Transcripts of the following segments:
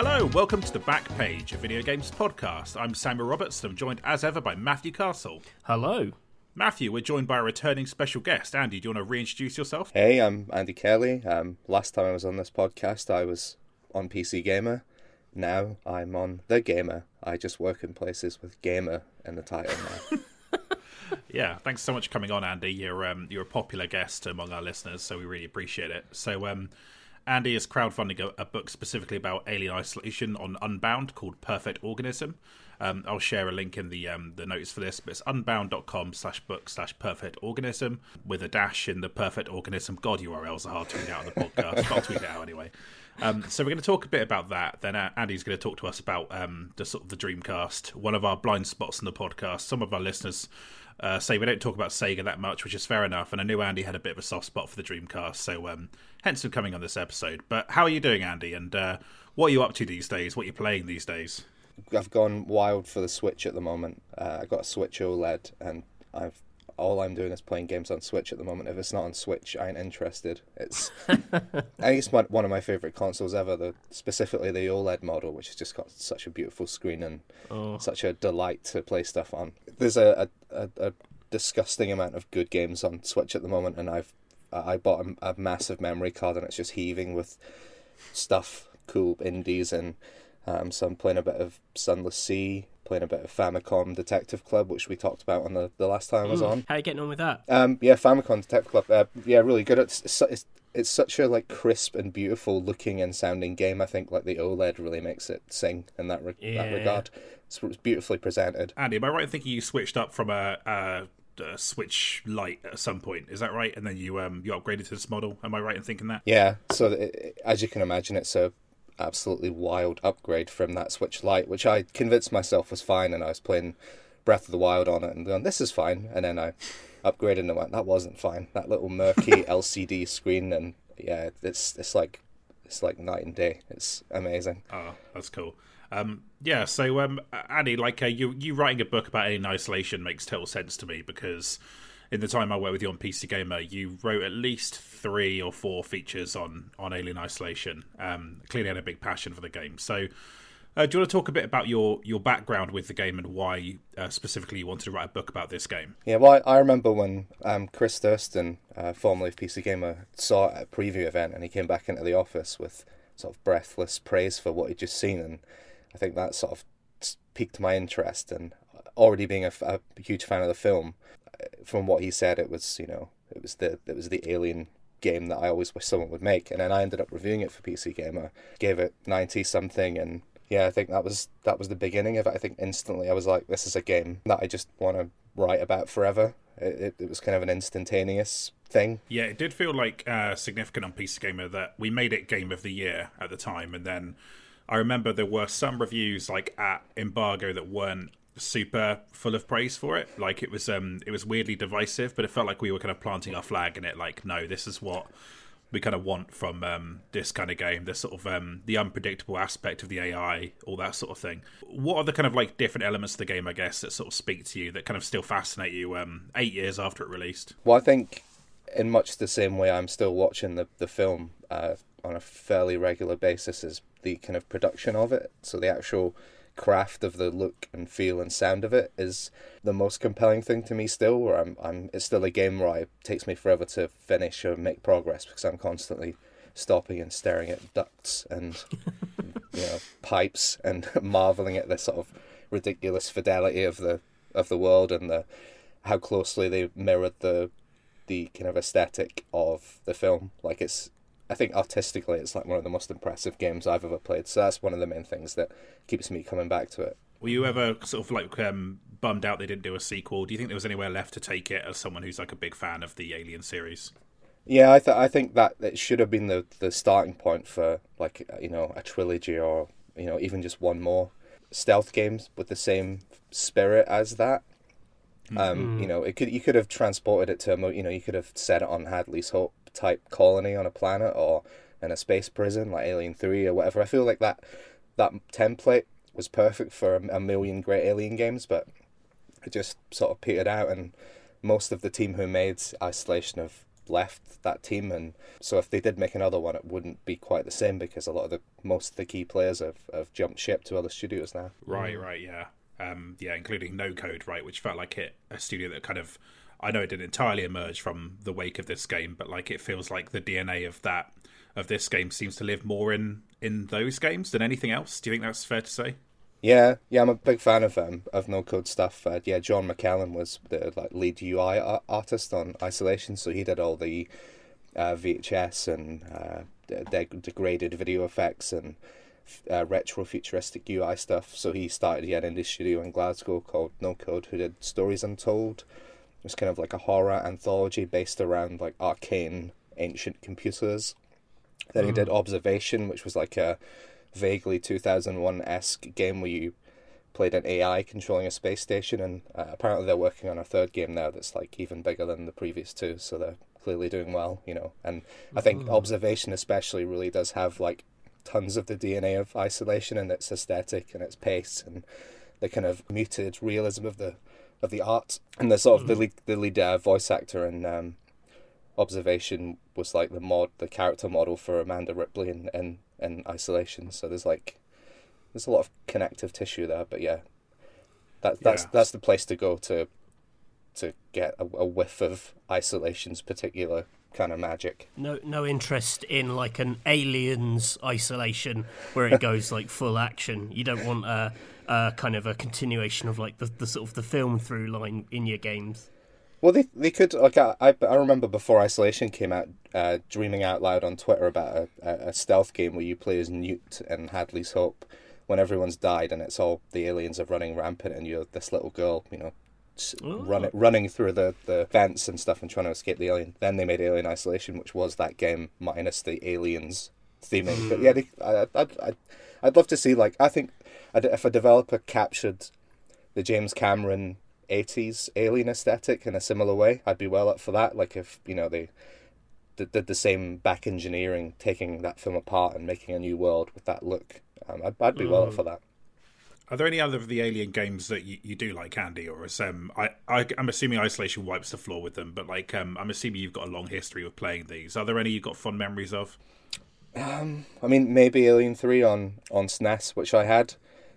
Hello, welcome to the Back Page, of video games podcast. I'm Samuel Roberts, and I'm joined as ever by Matthew Castle. Hello. Matthew, we're joined by a returning special guest. Andy, do you want to reintroduce yourself? Hey, I'm Andy Kelly. Um, last time I was on this podcast, I was on PC Gamer. Now I'm on The Gamer. I just work in places with Gamer in the title now. Yeah, thanks so much for coming on, Andy. You're um, you're a popular guest among our listeners, so we really appreciate it. So, um, Andy is crowdfunding a, a book specifically about alien isolation on Unbound called Perfect Organism. Um, I'll share a link in the um, the notes for this, but it's unbound.com slash book slash perfect organism with a dash in the perfect organism. God, URLs are hard to read out on the podcast, but I'll tweet it out anyway. Um, so we're going to talk a bit about that. Then uh, Andy's going to talk to us about um, the sort of the Dreamcast, one of our blind spots in the podcast. Some of our listeners uh, say we don't talk about Sega that much, which is fair enough. And I knew Andy had a bit of a soft spot for the Dreamcast, so um, hence him coming on this episode. But how are you doing, Andy? And uh, what are you up to these days? What are you playing these days? I've gone wild for the Switch at the moment. Uh, I got a Switch OLED, and I've all I'm doing is playing games on Switch at the moment. If it's not on Switch, I ain't interested. It's I think it's my, one of my favorite consoles ever. The specifically the OLED model, which has just got such a beautiful screen and Oh. such a delight to play stuff on. There's a, a, a, disgusting amount of good games on Switch at the moment, and I've I bought a, a massive memory card, and it's just heaving with stuff, cool indies, and um, so I'm playing a bit of Sunless Sea, playing a bit of Famicom Detective Club, which we talked about on the, the last time I was on. How are you getting on with that? Um, yeah, Famicom Detective Club. Uh, yeah, really good. It's, it's it's it's such a like crisp and beautiful looking and sounding game. I think like the OLED really makes it sing in that re- that Yeah. regard. It's, it's beautifully presented. Andy, am I right in thinking you switched up from a, a, a Switch Lite at some point? Is that right? And then you um you upgraded to this model. Am I right in thinking that? Yeah, so it, it- as you can imagine, it's a absolutely wild upgrade from that Switch Lite, which I convinced myself was fine, and I was playing Breath of the Wild on it and going, "This is fine," and then I upgraded and went, "That wasn't fine." That little murky LCD screen, and yeah, it's it's like it's like night and day. It's amazing. Oh, that's cool. Um, yeah, so um, Andy, like uh, you, you writing a book about alien isolation makes total sense to me because in the time I worked with you on PC Gamer, you wrote at least three or four features on on alien isolation. Um, clearly, had a big passion for the game. So, uh, do you want to talk a bit about your your background with the game and why uh, specifically you wanted to write a book about this game? Yeah, well, I, remember when um, Chris Thurston, uh, formerly of PC Gamer, saw it at a preview event, and he came back into the office with sort of breathless praise for what he'd just seen, and I think that sort of piqued my interest. And already being a huge fan of the film, uh, from what he said, it was you know it was the it was the Alien game that I always wish someone would make, and then I ended up reviewing it for PC Gamer, gave it ninety something, and yeah, I think that was that was the beginning of it. I think instantly I was like, this is a game that I just want to write about forever. It, it, it was kind of an instantaneous thing. Yeah, it did feel like uh, significant on PC Gamer that we made it Game of the Year at the time, and then I remember there were some reviews like at Embargo that weren't super full of praise for it. Like it was, um, it was weirdly divisive, but it felt like we were kind of planting our flag in it. Like, no, this is what we kind of want from um, this kind of game. This sort of um, the unpredictable aspect of the AI, all that sort of thing. What are the kind of like different elements of the game, I guess, that sort of speak to you that kind of still fascinate you um, eight years after it released? Well, I think in much the same way I'm still watching the the film uh, on a fairly regular basis is the kind of production of it. So the actual craft of the look and feel and sound of it is the most compelling thing to me still where I'm I'm it's still a game where it takes me forever to finish or make progress because I'm constantly stopping and staring at ducts and you know pipes and marveling at the sort of ridiculous fidelity of the of the world and the how closely they mirrored the the kind of aesthetic of the film. Like it's, I think artistically, it's like one of the most impressive games I've ever played. So that's one of the main things that keeps me coming back to it. Were you ever sort of like um, bummed out they didn't do a sequel? Do you think there was anywhere left to take it as someone who's like a big fan of the Alien series? Yeah, I th- I think that it should have been the the starting point for like you know a trilogy or you know even just one more stealth games with the same spirit as that. Um, you know, it could you could have transported it to a mo- you know you could have set it on Hadley's Hope type colony on a planet or in a space prison like Alien Three or whatever. I feel like that that template was perfect for a, a million great Alien games, but it just sort of petered out, and most of the team who made Isolation have left that team, and so if they did make another one, it wouldn't be quite the same because a lot of the most of the key players have, have jumped ship to other studios now. Right, right, yeah, um, yeah, including No Code, right, which felt like it a studio that kind of I know it didn't entirely emerge from the wake of this game, but like it feels like the DNA of that of this game seems to live more in in those games than anything else. Do you think that's fair to say? Yeah, yeah, I'm a big fan of um, of no code stuff. Uh, yeah, Jon McKellan was the like lead UI artist on Isolation, so he did all the uh, VHS and uh, de- degraded video effects and uh, retro futuristic UI stuff. So he started yeah, an indie studio in Glasgow called No Code, who did Stories Untold. It was kind of like a horror anthology based around like arcane ancient computers. Then he did mm. Observation, which was like a vaguely 2001 esque game where you played an AI controlling a space station, and uh, apparently they're working on a third game now that's like even bigger than the previous two, so they're clearly doing well, you know. And I think mm. Observation especially really does have like tons of the DNA of isolation and its aesthetic and its pace and the kind of muted realism of the of the art and the sort of mm. the lead, the lead uh, voice actor and um, observation was like the mod the character model for Amanda Ripley in, in in isolation. So there's like there's a lot of connective tissue there. But yeah, that that's yeah. that's the place to go to to get a, a whiff of isolation's particular kind of magic. No, no interest in like an aliens isolation where it goes like full action. You don't want a, a kind of a continuation of like the, the sort of the film through line in your games. Well, they they could like I I remember before Isolation came out, uh, dreaming out loud on Twitter about a, a stealth game where you play as Newt and Hadley's Hope when everyone's died and it's all the aliens are running rampant and you're this little girl, you know, running running through the, the vents and stuff and trying to escape the alien. Then they made Alien Isolation, which was that game minus the aliens theming. but yeah, they, I, I'd, I'd I'd love to see like I think if a developer captured the James Cameron 80s alien aesthetic in a similar way. I'd be well up for that. Like if, you know, they did, did the same back engineering, taking that film apart and making a new world with that look. Um, I'd, I'd be mm. well up mm. for that. Are there any other of the Alien games that you, you do like, Andy, or is um I, I am assuming Isolation wipes the floor with them, but like um I'm assuming you've got a long history of playing these. Are there any you've got fond memories of? Um, I mean maybe Alien Three on on SNES, which I had,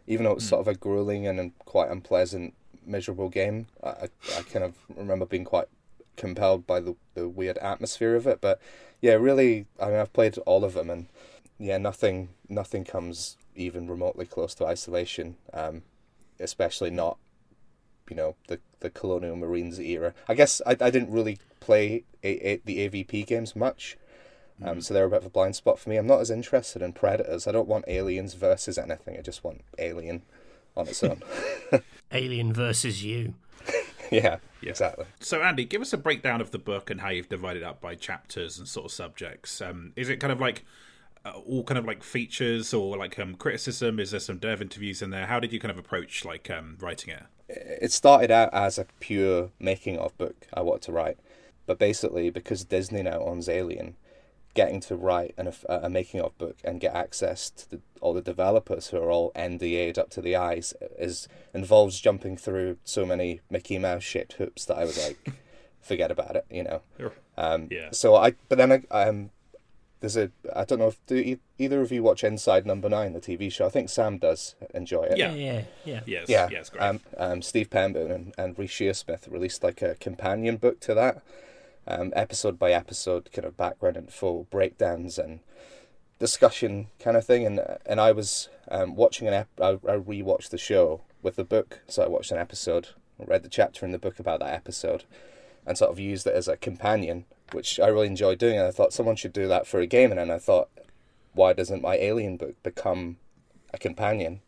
even though it was mm. sort of a grueling and quite unpleasant miserable game. I, I kind of remember being quite compelled by the, the weird atmosphere of it. But yeah, really, I mean, I've played all of them, and yeah, nothing nothing comes even remotely close to isolation. Um, especially not, you know, the the Colonial Marines era. I guess I I didn't really play a, a, the AVP games much. Um, mm. so they're a bit of a blind spot for me. I'm not as interested in Predators. I don't want aliens versus anything. I just want Alien on its own. Alien versus you. yeah, yeah, exactly. So, Andy, give us a breakdown of the book and how you've divided up by chapters and sort of subjects. Um, is it kind of like uh, all kind of like features or like um, criticism? Is there some dev interviews in there? How did you kind of approach like um, writing it? It started out as a pure making of book I wanted to write, but basically because Disney now owns Alien, getting to write an, a, a making of book and get access to the, all the developers who are all NDA'd up to the eyes is involves jumping through so many Mickey Mouse shit hoops that I was like, forget about it, you know. Um, yeah. So I, but then I, um, there's a I don't know if do either of you watch Inside Number Nine, the TV show. I think Sam does enjoy it. Yeah, yeah, yeah. Yes, yeah, yeah, great. Um, um, Steve Pemberton and, and Reece Shearsmith released like a companion book to that um, episode by episode kind of background and full breakdowns and discussion kind of thing. And and I was um, watching an ep- I, I rewatched the show with the book, so I watched an episode, read the chapter in the book about that episode, and sort of used it as a companion, which I really enjoyed doing. And I thought someone should do that for a game, and then I thought, why doesn't my Alien book become a companion?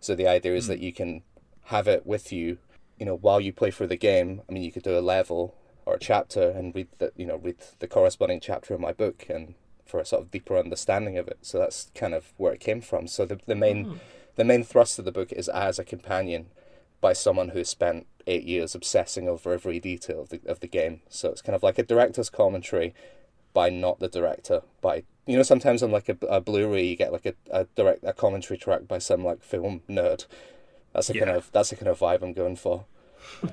So the idea is mm. that you can have it with you, you know, while you play for the game. I mean, you could do a level or a chapter and read the you know read the corresponding chapter of my book and for a sort of deeper understanding of it. So that's kind of where it came from. So the the main mm. the main thrust of the book is as a companion by someone who spent eight years obsessing over every detail of the of the game. So it's kind of like a director's commentary by not the director. By you know sometimes on like a, a Blu-ray you get like a, a direct a commentary track by some like film nerd. That's the yeah. kind of that's the kind of vibe I'm going for.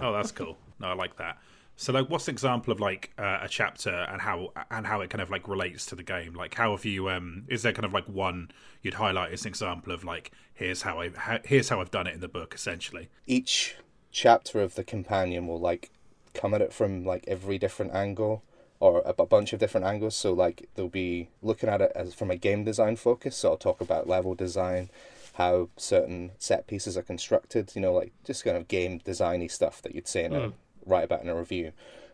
oh, that's cool. No, I like that. So, like, what's an example of like uh, a chapter and how and how it kind of like relates to the game? Like, how have you? Um, is there kind of like one you'd highlight as an example of like here's how I how, here's how I've done it in the book, essentially. Each chapter of the companion will like come at it from like every different angle or a, a bunch of different angles. So like they'll be looking at it as from a game design focus. So I'll talk about level design, how certain set pieces are constructed. You know, like just kind of game designy stuff that you'd say in a write about in a review.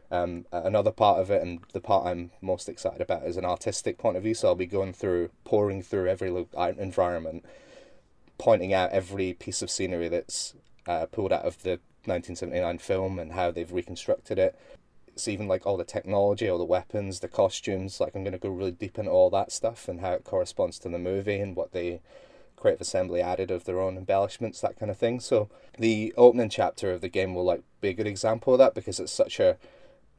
Um, another part of it, and the part I'm most excited about, is an artistic point of view. So I'll be going through, pouring through every environment, pointing out every piece of scenery that's uh, pulled out of the 1979 film and how they've reconstructed it. It's even like all the technology, all the weapons, the costumes. Like I'm going to go really deep into all that stuff and how it corresponds to the movie and what the Creative Assembly added of their own embellishments, that kind of thing. So the opening chapter of the game will like be a good example of that because it's such a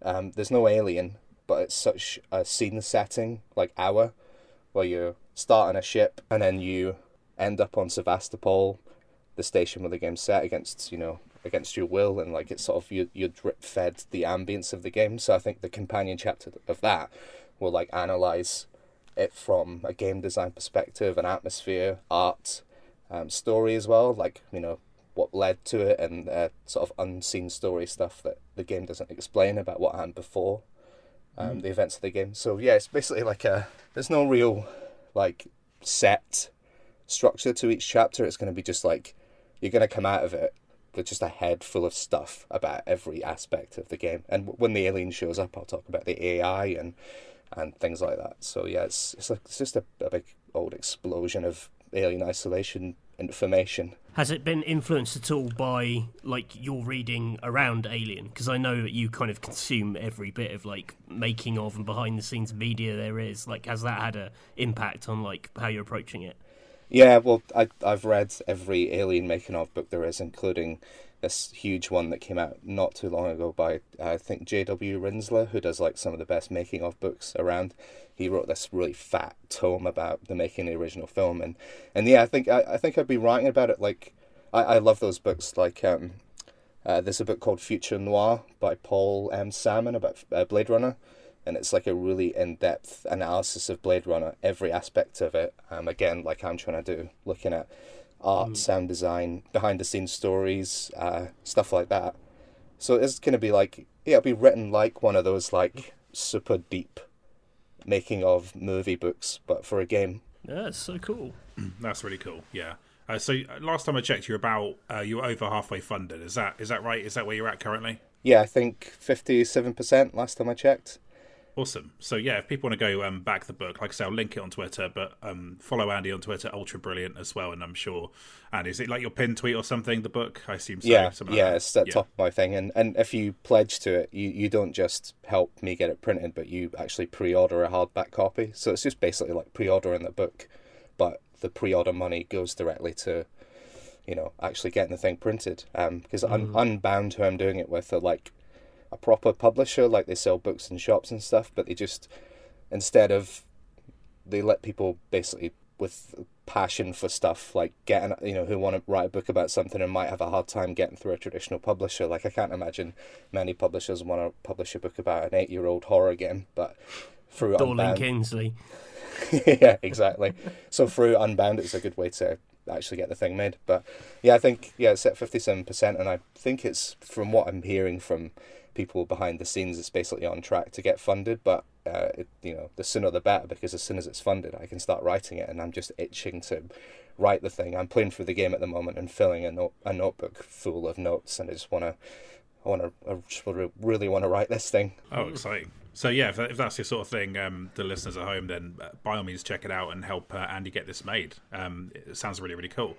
um, there's no alien, but it's such a scene setting like our where you start on a ship and then you end up on Sevastopol, the station where the game's set against you know against your will and like it's sort of you you're drip fed the ambience of the game. So I think the companion chapter of that will like analyze it from a game design perspective, an atmosphere, art, um, story as well. Like you know what led to it and uh, sort of unseen story stuff that the game doesn't explain about what happened before um, the events of the game. So yeah, it's basically like a there's no real like set structure to each chapter. It's going to be just like you're going to come out of it with just a head full of stuff about every aspect of the game. And when the alien shows up, I'll talk about the AI and and things like that. So yeah, it's it's, like, it's just a, a big old explosion of alien isolation information. Has it been influenced at all by like your reading around Alien? Because I know that you kind of consume every bit of like making of and behind the scenes media there is. Like, has that had a impact on like how you're approaching it? Yeah, well, I I've read every Alien making of book there is, including this huge one that came out not too long ago by I think J.W. Rinzler, who does like some of the best making of books around. He wrote this really fat tome about the making of the original film, and and yeah, I think I, I think I'd be writing about it. Like I, I love those books. Like um, uh, there's a book called Future Noir by Paul M. Sammon about uh, Blade Runner, and it's like a really in-depth analysis of Blade Runner, every aspect of it. Um, again, like I'm trying to do, looking at art, mm. sound design, behind the scenes stories, uh, stuff like that. So it's going to be like, yeah, it'll be written like one of those like super deep making of movie books, but for a game. Yeah, it's so cool. That's really cool. Yeah. Uh, so uh, last time I checked, you're about uh, you're over halfway funded. Is that is that right? Is that where you're at currently? Yeah, I think fifty seven percent last time I checked. Awesome. So yeah, if people want to go um, back the book, like I say, I'll link it on Twitter, but um, follow Andy on Twitter, Ultra Brilliant as well. And I'm sure, and is it like your pin tweet or something? The book, I assume. So, yeah, yeah, like it's at yeah. top of my thing. And and if you pledge to it, you you don't just help me get it printed, but you actually pre-order a hardback copy. So it's just basically like pre-ordering the book, but the pre-order money goes directly to, you know, actually getting the thing printed. Um, because mm. Un- Unbound, who I'm doing it with, are like a proper publisher, like they sell books in shops and stuff, but they just instead of they let people basically with passion for stuff like getting you know who want to write a book about something and might have a hard time getting through a traditional publisher. Like i can't imagine many publishers want to publish a book about an eight year old horror game but through Dorling unbound Kingsley. yeah exactly. So through unbound it's a good way to actually get the thing made. But yeah i think yeah it's at 57% and i think it's from what i'm hearing from people behind the scenes it's basically on track to get funded but uh, it, you know the sooner the better because as soon as it's funded i can start writing it and i'm just itching to write the thing i'm playing through the game at the moment and filling a, note, a notebook full of notes and i just want to i want to i just really want to write this thing oh exciting so yeah, if, if, that's your sort of thing, um, the listeners at home, then uh, by all means check it out and help uh, Andy get this made. Um, it sounds really really cool.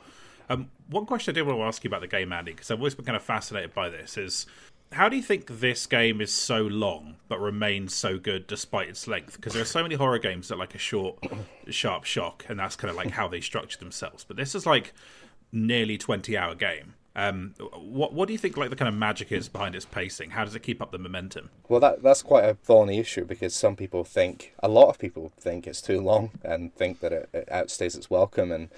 Um, one question I did want to ask you about the game, Andy, because I've always been kind of fascinated by this, is how do you think this game is so long but remains so good despite its length? Because there are so many horror games that like a short, sharp shock, and that's kind of like how they structure themselves. But this is like nearly twenty hour game. Um, what what do you think like the kind of magic is behind its pacing? How does it keep up the momentum? Well, that that's quite a thorny issue because some people think a lot of people think it's too long and think that it, it outstays its welcome, and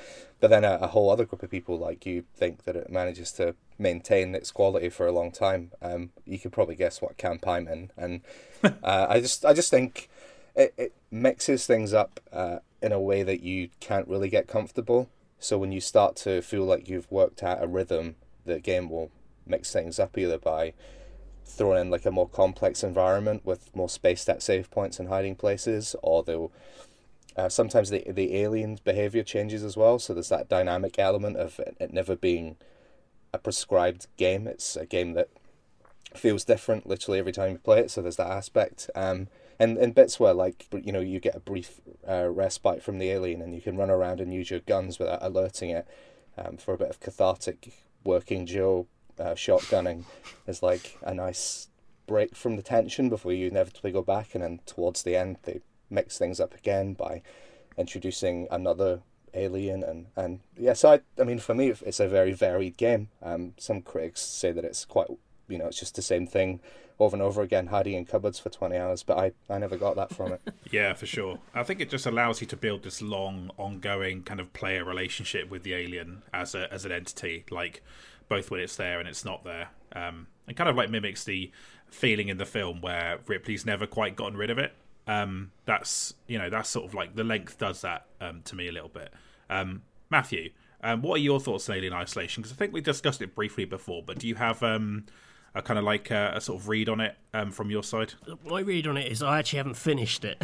but then a, a, whole other group of people like you think that it manages to maintain its quality for a long time. Um, you could probably guess what camp I'm in, and uh, I just I just think it, it mixes things up uh, in a way that you can't really get comfortable. So when you start to feel like you've worked out a rhythm, the game will mix things up either by throwing in like a more complex environment with more spaced out save points and hiding places, or they'll uh, sometimes the the alien's behavior changes as well. So there's that dynamic element of it, it never being a prescribed game. It's a game that feels different literally every time you play it. So there's that aspect. Um, and and bits where like you know you get a brief uh, respite from the alien and you can run around and use your guns without alerting it um, for a bit of cathartic working Joe uh, shotgunning is like a nice break from the tension before you inevitably go back and then towards the end they mix things up again by introducing another alien and and yeah so I, I mean for me it's a very varied game. Um some critics say that it's quite you know it's just the same thing over and over again hiding in cupboards for 20 hours but i i never got that from it. Yeah for sure. I think it just allows you to build this long ongoing kind of player relationship with the alien as a as an entity like both when it's there and it's not there. Um and kind of like mimics the feeling in the film where ripley's never quite gotten rid of it um that's you know that's sort of like the length does that um to me a little bit um matthew um, what are your thoughts on Alien Isolation? Because I think we discussed it briefly before, but do you have um, a kind of like a, a sort of read on it um, from your side? My read on it is I actually haven't finished it.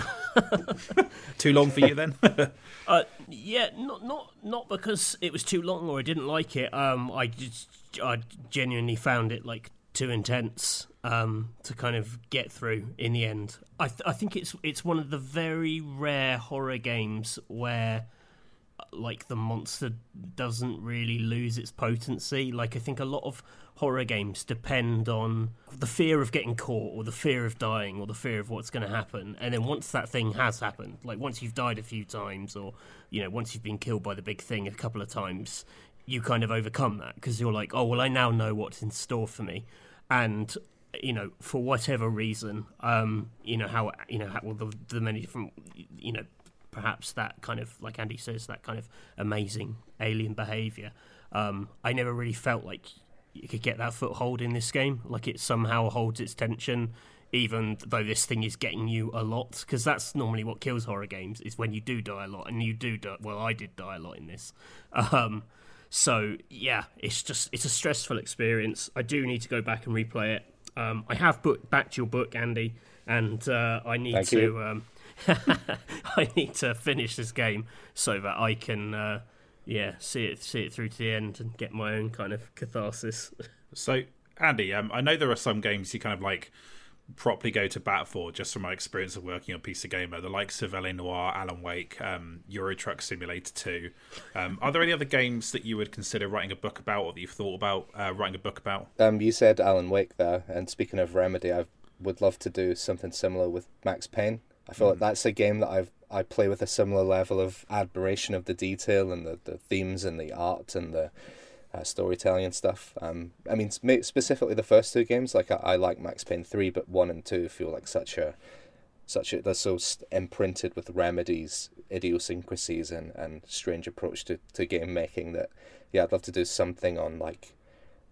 too long for you then? uh, yeah, not not not because it was too long or I didn't like it. Um, I just I genuinely found it like too intense um, to kind of get through in the end. I th- I think it's it's one of the very rare horror games where like the monster doesn't really lose its potency. Like I think a lot of horror games depend on the fear of getting caught or the fear of dying or the fear of what's going to happen. And then once that thing has happened, like once you've died a few times or you know once you've been killed by the big thing a couple of times, you kind of overcome that because you're like, oh well, I now know what's in store for me, and you know for whatever reason, um, you know how you know how well, the, the many different you know perhaps that kind of like Andy says that kind of amazing alien behavior. Um, I never really felt like you could get that foothold in this game. Like it somehow holds its tension, even though this thing is getting you a lot. Because that's normally what kills horror games is when you do die a lot, and you do die. Well, I did die a lot in this. Um, so yeah, it's just it's a stressful experience. I do need to go back and replay it. Um, I have booked back to your book, Andy, and uh, I need Thank to. Um, I need to finish this game so that I can, uh, yeah, see it see it through to the end and get my own kind of catharsis. So, Andy, um, I know there are some games you kind of like properly go to bat for, just from my experience of working on PC Gamer, the likes of LA Noire, Alan Wake, um, Euro Truck Simulator 2. Um, are there any other games that you would consider writing a book about or that you've thought about uh, writing a book about? Um, you said Alan Wake there, and speaking of Remedy, I would love to do something similar with Max Payne. I feel mm. like that's a game that I've I play with a similar level of admiration of the detail and the, the themes and the art and the uh, storytelling and stuff. Um, I mean, specifically the first two games, like I, I like Max Payne three, but one and two feel like such a such a they're so imprinted with Remedy's, idiosyncrasies, and, and strange approach to, to game making that yeah, I'd love to do something on like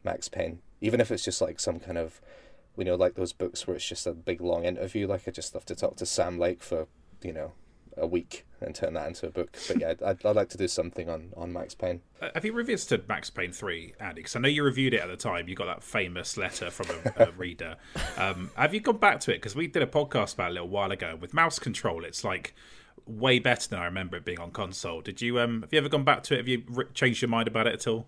Max Payne, even if it's just like some kind of you know, like those books where it's just a big long interview. Like I just love to talk to Sam Lake for, you know, a week and turn that into a book. But yeah, I'd, I'd like to do something on, on Max Payne. Uh, have you revisited Max Payne 3, Andy? Because I know you reviewed it at the time. You got that famous letter from a, a reader. Um, have you gone back to it? Because we did a podcast about it a little while ago. With mouse control, it's like way better than I remember it being on console. Did you um have you ever gone back to it? Have you re- changed your mind about it at all?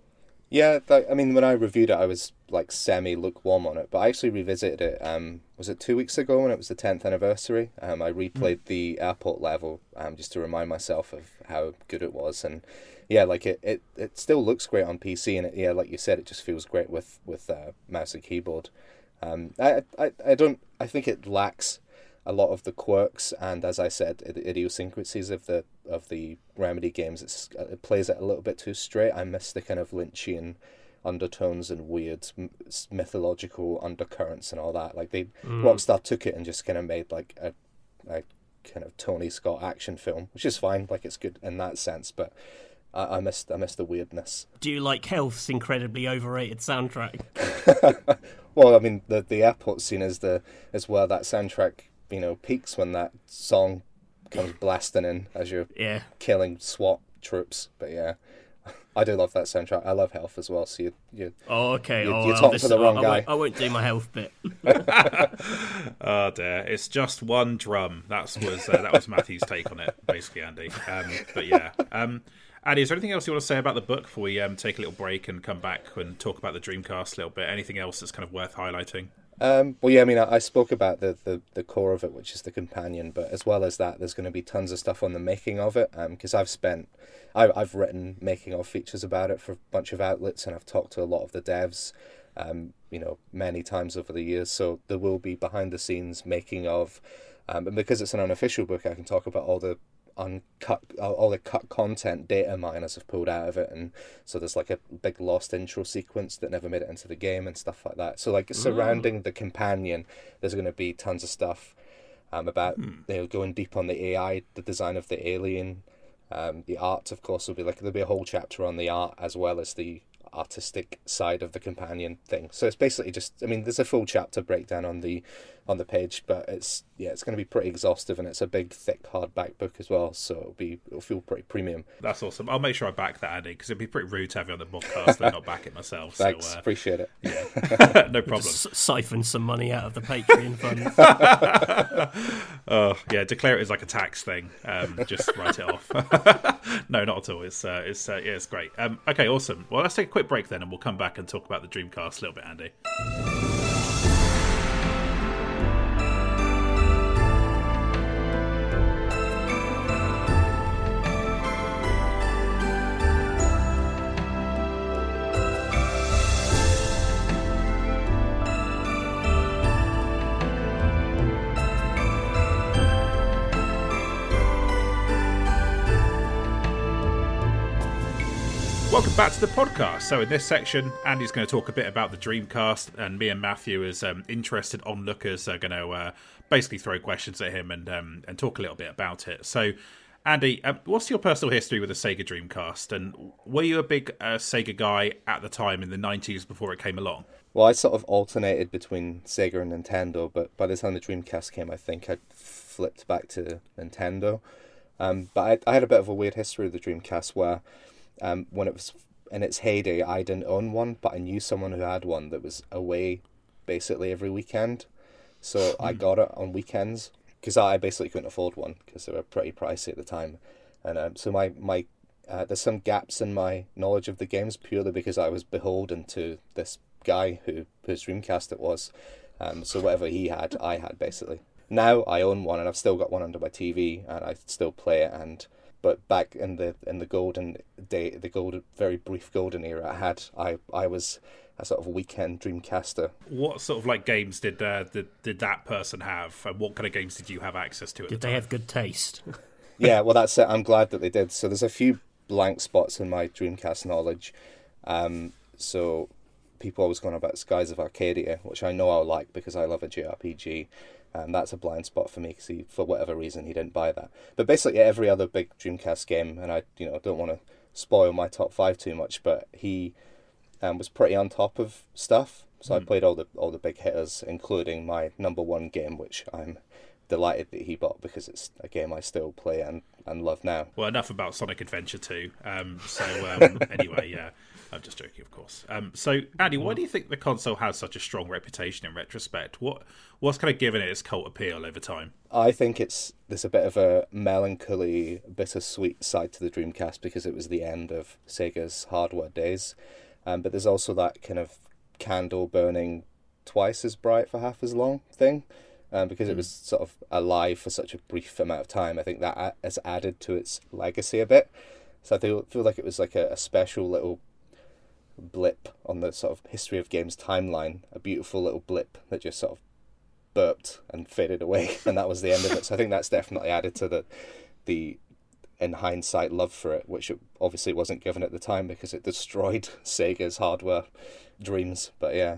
Yeah, that, I mean, when I reviewed it, I was like semi lukewarm on it, but I actually revisited it. Um, was it two weeks ago when it was the tenth anniversary? Um, I replayed mm. the airport level um, just to remind myself of how good it was, and yeah, like it, it, it still looks great on PC, and it, yeah, like you said, it just feels great with with uh, mouse and keyboard. Um, I, I, I don't, I think it lacks a lot of the quirks and, as I said, the idiosyncrasies of the of the Remedy games. It's, it plays it a little bit too straight. I miss the kind of Lynchian undertones and weird mythological undercurrents and all that. Like they mm. Rockstar took it and just kind of made like a, a kind of Tony Scott action film, which is fine. Like it's good in that sense, but I, I missed I missed the weirdness. Do you like Health's incredibly overrated soundtrack? Well, I mean, the the airport scene is the is where that soundtrack you know peaks when that song comes blasting in as you're Yeah. killing SWAT troops. But yeah, I do love that soundtrack. I love Health as well. So you you Oh, okay. You- oh, you well, talked this to the wrong I, I guy. won't, I won't do my health bit. Oh dear, it's just one drum. That was uh, that was Matthew's take on it, basically, Andy. Um, but yeah, um, Andy, is there anything else you want to say about the book before we um, take a little break and come back and talk about the Dreamcast a little bit? Anything else that's kind of worth highlighting? Um, well, yeah, I mean, I, I spoke about the, the, the core of it, which is the companion, but as well as that, there's going to be tons of stuff on the making of it. Because I've spent, I, I've written making of features about it for a bunch of outlets, and I've talked to a lot of the devs, um, you know, many times over the years. So there will be behind the scenes making of, um, and because it's an unofficial book, I can talk about all the uncut all all the cut content data miners have pulled out of it and so there's like a big lost intro sequence that never made it into the game and stuff like that. So like surrounding the companion there's going to be tons of stuff um, about you know going deep on the ai the design of the alien um, the art of course will be like there'll be a whole chapter on the art as well as the artistic side of the companion thing. So it's basically just i mean there's a full chapter breakdown on the on the page but it's yeah it's going to be pretty exhaustive and it's a big thick hardback book as well so it'll be it'll feel pretty premium That's awesome. I'll make sure I back that, Andy, because it'd be pretty rude to have you on the podcast and not back it myself. thanks So, appreciate it Yeah, no problem. S- siphon some money out of the Patreon fund. Oh, yeah, declare it as like a tax thing. Um, just write it off. no, not at all. It's uh, it's uh, yeah, it's great. Um, okay, awesome. Well, let's take a quick break then, and we'll come back and talk about the Dreamcast a little bit, Andy. Back to the podcast. So, in this section, Andy's going to talk a bit about the Dreamcast, and me and Matthew, as um, interested onlookers, are going to uh, basically throw questions at him and um, and talk a little bit about it. So, Andy, um, what's your personal history with the Sega Dreamcast, and were you a big uh, Sega guy at the time in the '90s before it came along? Well, I sort of alternated between Sega and Nintendo, but by the time the Dreamcast came, I think I flipped back to Nintendo. Um, but I, I had a bit of a weird history with the Dreamcast where um, when it was in its heyday, I didn't own one, but I knew someone who had one that was away basically every weekend. So I got it on weekends because I basically couldn't afford one because they were pretty pricey at the time. And um, so my, my uh, there's some gaps in my knowledge of the games purely because I was beholden to this guy who whose Dreamcast it was. Um, so whatever he had, I had basically. Now I own one and I've still got one under my TV and I still play it. And but back in the in the golden day, the golden very brief golden era I had, I I was a sort of weekend Dreamcaster. What sort of like games did uh, did, did that person have, and what kind of games did you have access to at Did the they time? have good taste? yeah, well, that's it. I'm glad that they did. So there's a few blank spots in my Dreamcast knowledge. Um, so people always going about Skies of Arcadia, which I know I'll like because I love a JRPG. And that's a blind spot for me because he, for whatever reason, he didn't buy that. But basically, every other big Dreamcast game, and I, you know, don't want to spoil my top five too much, but he um, was pretty on top of stuff. So I played all the all the big hitters, including my number one game, which I'm delighted that he bought because it's a game I still play and, and love now. Well, enough about Sonic Adventure 2. Um, so, um, anyway, yeah, I'm just joking, of course. Um, so, Andy, why do you think the console has such a strong reputation in retrospect? What What's kind of given it its cult appeal over time? I think it's there's a bit of a melancholy, bittersweet side to the Dreamcast because it was the end of Sega's hardware days. Um, but there's also that kind of candle burning twice as bright for half as long thing. Um, because it was sort of alive for such a brief amount of time, I think that has added to its legacy a bit. So I feel, feel like it was like a, a special little blip on the sort of history of games timeline, a beautiful little blip that just sort of burped and faded away, and that was the end of it. So I think that's definitely added to the the in hindsight love for it, which it obviously wasn't given at the time because it destroyed Sega's hardware dreams. But yeah,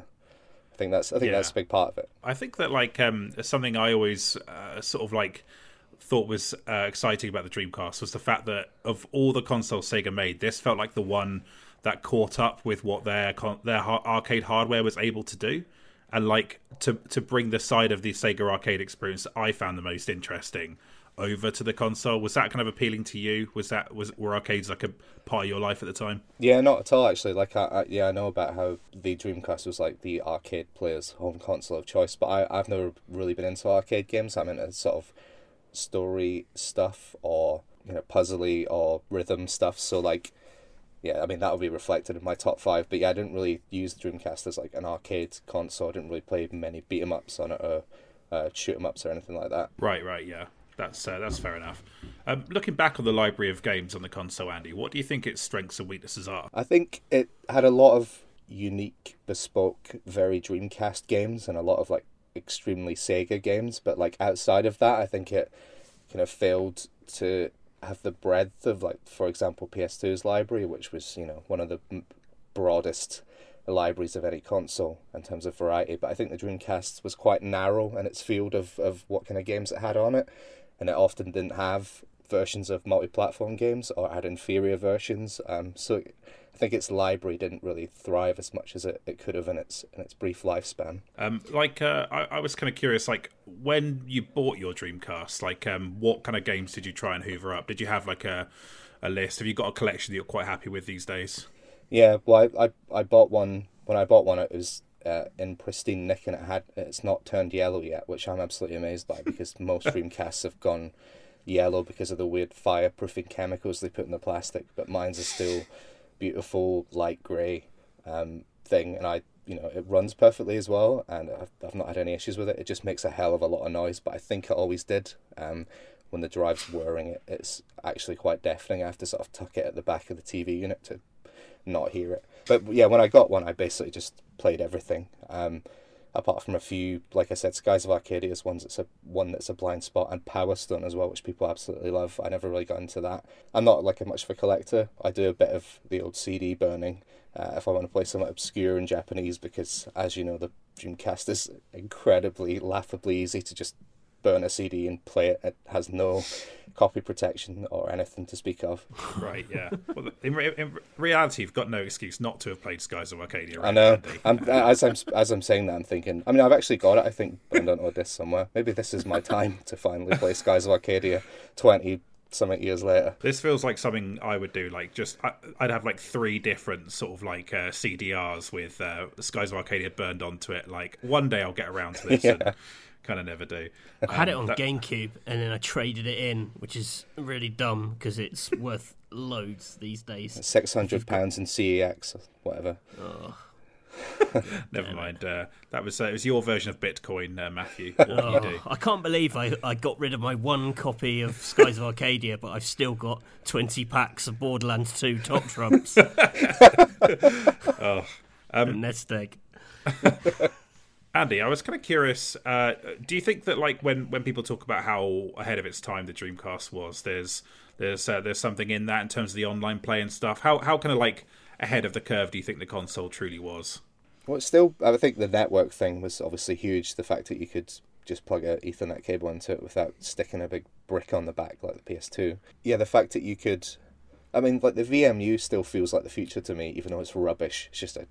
I think that's I think Yeah. that's a big part of it. I think that like um, something I always uh, sort of like thought was uh, exciting about the Dreamcast was the fact that of all the consoles Sega made, this felt like the one that caught up with what their their arcade hardware was able to do, and like to to bring the side of the Sega arcade experience that I found the most interesting over to the console. Was that kind of appealing to you? Was that was were arcades like a part of your life at the time? Yeah, not at all actually. Like, I, I yeah, I know about how the Dreamcast was like the arcade player's home console of choice, but I I've never really been into arcade games. I'm into sort of story stuff or you know puzzly or rhythm stuff. So like. Yeah, I mean that will be reflected in my top five. But yeah, I didn't really use the Dreamcast as like an arcade console. I didn't really play many beat 'em ups on it or uh, shoot 'em ups or anything like that. Right, right, yeah. That's uh, that's fair enough. Um, looking back on the library of games on the console, Andy, what do you think its strengths and weaknesses are? I think it had a lot of unique, bespoke, very Dreamcast games and a lot of like extremely Sega games. But like outside of that, I think it kind of failed to have the breadth of like, for example, PS2's library, which was you know one of the broadest libraries of any console in terms of variety. But I think the Dreamcast was quite narrow in its field of of what kind of games it had on it, and it often didn't have versions of multi-platform games or had inferior versions. Um, so I think its library didn't really thrive as much as it, it could have in its in its brief lifespan. Um, like uh, I, I was kind of curious, like when you bought your Dreamcast, like um, what kind of games did you try and hoover up? Did you have like a a list? Have you got a collection that you're quite happy with these days? Yeah, well, I I, I bought one when I bought one. It was uh, in pristine nick and it had it's not turned yellow yet, which I'm absolutely amazed by because most Dreamcasts have gone yellow because of the weird fireproofing chemicals they put in the plastic, but mine's is still beautiful light grey um, thing, and I you know it runs perfectly as well, and I've, I've not had any issues with it. It just makes a hell of a lot of noise, but I think it always did. Um, when the drive's whirring, it, it's actually quite deafening. I have to sort of tuck it at the back of the TV unit to not hear it. But yeah, when I got one, I basically just played everything. Um, apart from a few, like I said, Skies of Arcadia's ones. It's a one that's a blind spot, and Power Stone as well, which people absolutely love. I never really got into that. I'm not like a much of a collector. I do a bit of the old CD burning uh, if I want to play something obscure in Japanese, because as you know, the Dreamcast is incredibly laughably easy to just burn a CD and play it. It has no copy protection or anything to speak of. Right, yeah. Well, in, re- in reality, you've got no excuse not to have played Skies of Arcadia. Right, I know. I'm, as I'm as I'm saying that, I'm thinking. I mean, I've actually got it. I think burned on a disc somewhere. Maybe this is my time to finally play Skies of Arcadia. Twenty something years later. This feels like something I would do. Like, just I, I'd have like three different sort of like uh, CDRs with uh, Skies of Arcadia burned onto it. Like, one day I'll get around to this. Yeah. And kind of never do. I had it Um, on that- GameCube and then I traded it in, which is really dumb because it's worth loads these days. Six hundred pounds in CEX, or whatever. Never mind. Uh, that was uh, it was your version of Bitcoin, uh, Matthew. What can you do? Oh, I can't believe I, I got rid of my one copy of Skies of Arcadia, but I've still got 20 packs of Borderlands 2 Top Trumps Oh, and Nest Egg. Andy, I was kind of curious. Uh, do you think that, like, when, when people talk about how ahead of its time the Dreamcast was, there's there's uh, there's something in that in terms of the online play and stuff? How how kind of like ahead of the curve do you think the console truly was? Well, it's still, I think the network thing was obviously huge. The fact that you could just plug an Ethernet cable into it without sticking a big brick on the back like the PS2. Yeah, the fact that you could, I mean, like the VMU still feels like the future to me, even though it's rubbish. It's just a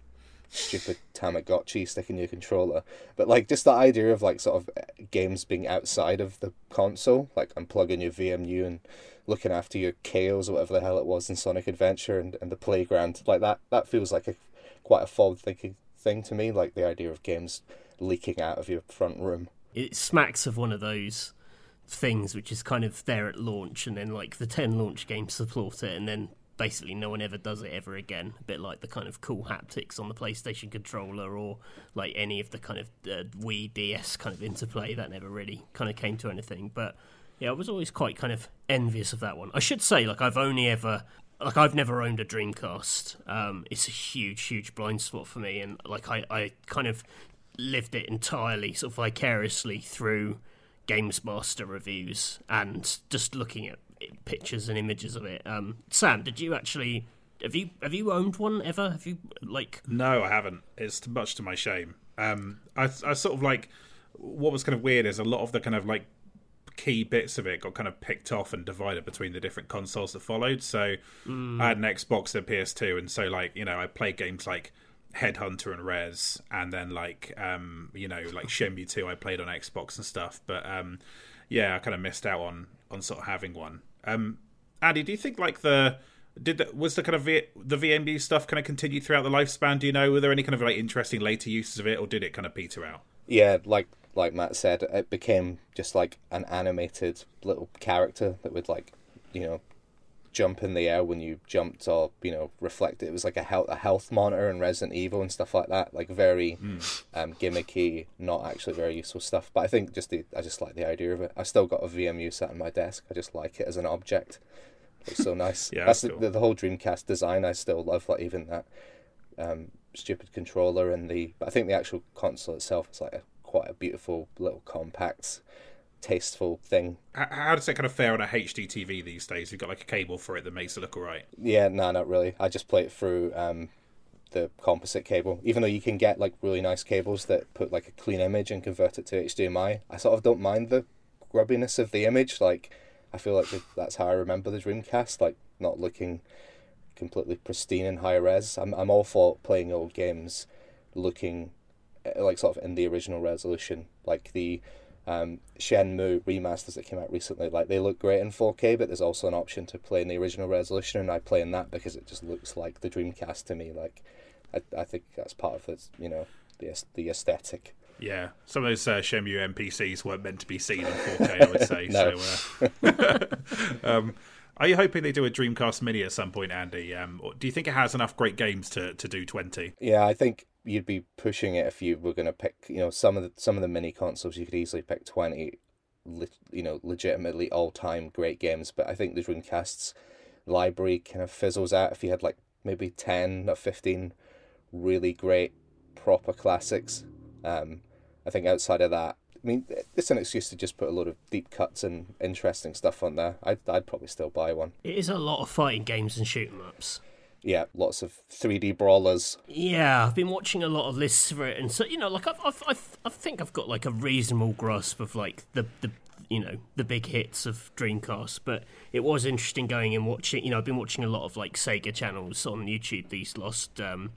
stupid Tamagotchi sticking your controller. But like just the idea of like sort of uh, games being outside of the console, like unplugging your VMU and looking after your chaos or whatever the hell it was in Sonic Adventure and, and the playground, like that that feels like a quite a forward thinking thing to me, like the idea of games leaking out of your front room. It smacks of one of those things which is kind of there at launch, and then like the 10 launch games support it, and then basically no one ever does it ever again. A bit like the kind of cool haptics on the PlayStation controller, or like any of the kind of uh, Wii DS kind of interplay that never really kind of came to anything. But yeah, I was always quite kind of envious of that one. I should say, like, I've only ever. Like I've never owned a Dreamcast. Um, it's a huge, huge blind spot for me, and like I, I kind of lived it entirely, sort of vicariously through Games Master reviews and just looking at pictures and images of it. Um, Sam, did you actually have you have you owned one ever? Have you like No, I haven't. It's much to my shame. Um, I, I sort of like what was kind of weird is a lot of the kind of like key bits of it got kind of picked off and divided between the different consoles that followed. So I had an Xbox and a PS2, and so like you know I played games like Headhunter and Rez, and then like um, you know like Shenmue 2 I played on Xbox and stuff. But um, yeah, I kind of missed out on on sort of having one. Um, Andy, do you think like the did the, was the kind of v, the VMU stuff kind of continued throughout the lifespan? Do you know were there any kind of like interesting later uses of it, or did it kind of peter out? Yeah, like like Matt said, it became just like an animated little character that would like, you know, jump in the air when you jumped or you know reflect it. Was like a health a health monitor in Resident Evil and stuff like that. Like very um, gimmicky, not actually very useful stuff. But I think just the I just like the idea of it. I still got a VMU sat on my desk. I just like it as an object. It's so nice. Yeah, that's that's the, the, whole Dreamcast design. I still love like even that um, stupid controller and the. But I think the actual console itself is like a quite a beautiful little compact, tasteful thing. How, how does it kind of fare on a HD TV these days? You've got like a cable for it that makes it look alright. Yeah, no, not really. I just play it through um, the composite cable. Even though you can get like really nice cables that put like a clean image and convert it to HDMI, I sort of don't mind the grubbiness of the image. Like, I feel like that's how I remember the Dreamcast, like not looking completely pristine and high res. I'm I'm all for playing old games, looking uh, like sort of in the original resolution, like the um, Shenmue remasters that came out recently. Like they look great in 4K, but there's also an option to play in the original resolution, and I play in that because it just looks like the Dreamcast to me. Like, I I think that's part of it. You know, the the aesthetic. Yeah, some of those uh, Shenmue NPCs weren't meant to be seen in 4K, I would say. No. So, uh, um, are you hoping they do a Dreamcast Mini at some point, Andy? Um, or do you think it has enough great games to, to do 20? Yeah, I think you'd be pushing it if you were going to pick. You know, some of the some of the mini consoles you could easily pick twenty. Le- you know, legitimately all time great games, but I think the Dreamcast's library kind of fizzles out if you had like maybe ten or fifteen really great proper classics. Um, I think outside of that, I mean, it's an excuse to just put a lot of deep cuts and interesting stuff on there. I'd, I'd probably still buy one. It is a lot of fighting games and shoot 'em ups. Yeah, lots of 3D brawlers. Yeah, I've been watching a lot of lists for it, and so you know, like I've, I've, I've I think I've got like a reasonable grasp of like the the you know the big hits of Dreamcast. But it was interesting going and watching. You know, I've been watching a lot of like Sega channels on YouTube these last um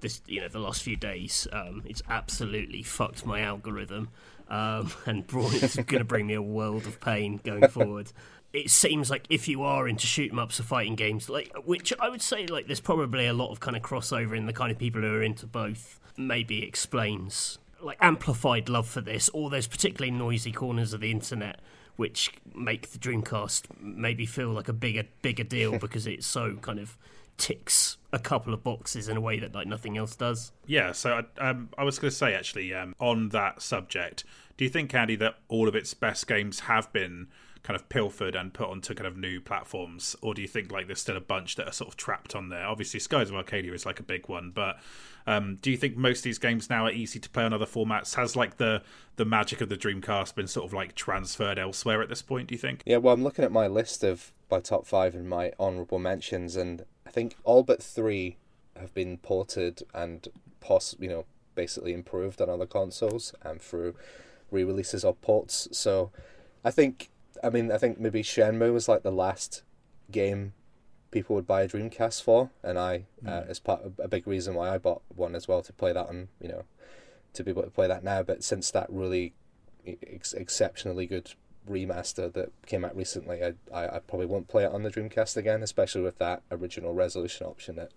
this you know the last few days. Um, it's absolutely fucked my algorithm, um, and brought it's going to bring me a world of pain going forward. It seems like if you are into shoot 'em ups or fighting games, like which I would say like there's probably a lot of kind of crossover in the kind of people who are into both. Maybe explains like amplified love for this, or there's particularly noisy corners of the internet which make the Dreamcast maybe feel like a bigger bigger deal because it so kind of ticks a couple of boxes in a way that like nothing else does. Yeah, so um, I was going to say actually um, on that subject, do you think, Andy, that all of its best games have been kind of pilfered and put onto kind of new platforms, or do you think like there's still a bunch that are sort of trapped on there? Obviously, Skies of Arcadia is like a big one, but um, do you think most of these games now are easy to play on other formats? Has like the the magic of the Dreamcast been sort of like transferred elsewhere at this point? Do you think? Yeah, well, I'm looking at my list of my top five and my honourable mentions, and I think all but three have been ported and poss you know basically improved on other consoles and through re-releases or ports. So I think I mean I think maybe Shenmue was like the last game people would buy a Dreamcast for, and I uh, mm. as part of a big reason why I bought one as well to play that on you know to be able to play that now. But since that really ex- exceptionally good remaster that came out recently, I, I I probably won't play it on the Dreamcast again, especially with that original resolution option that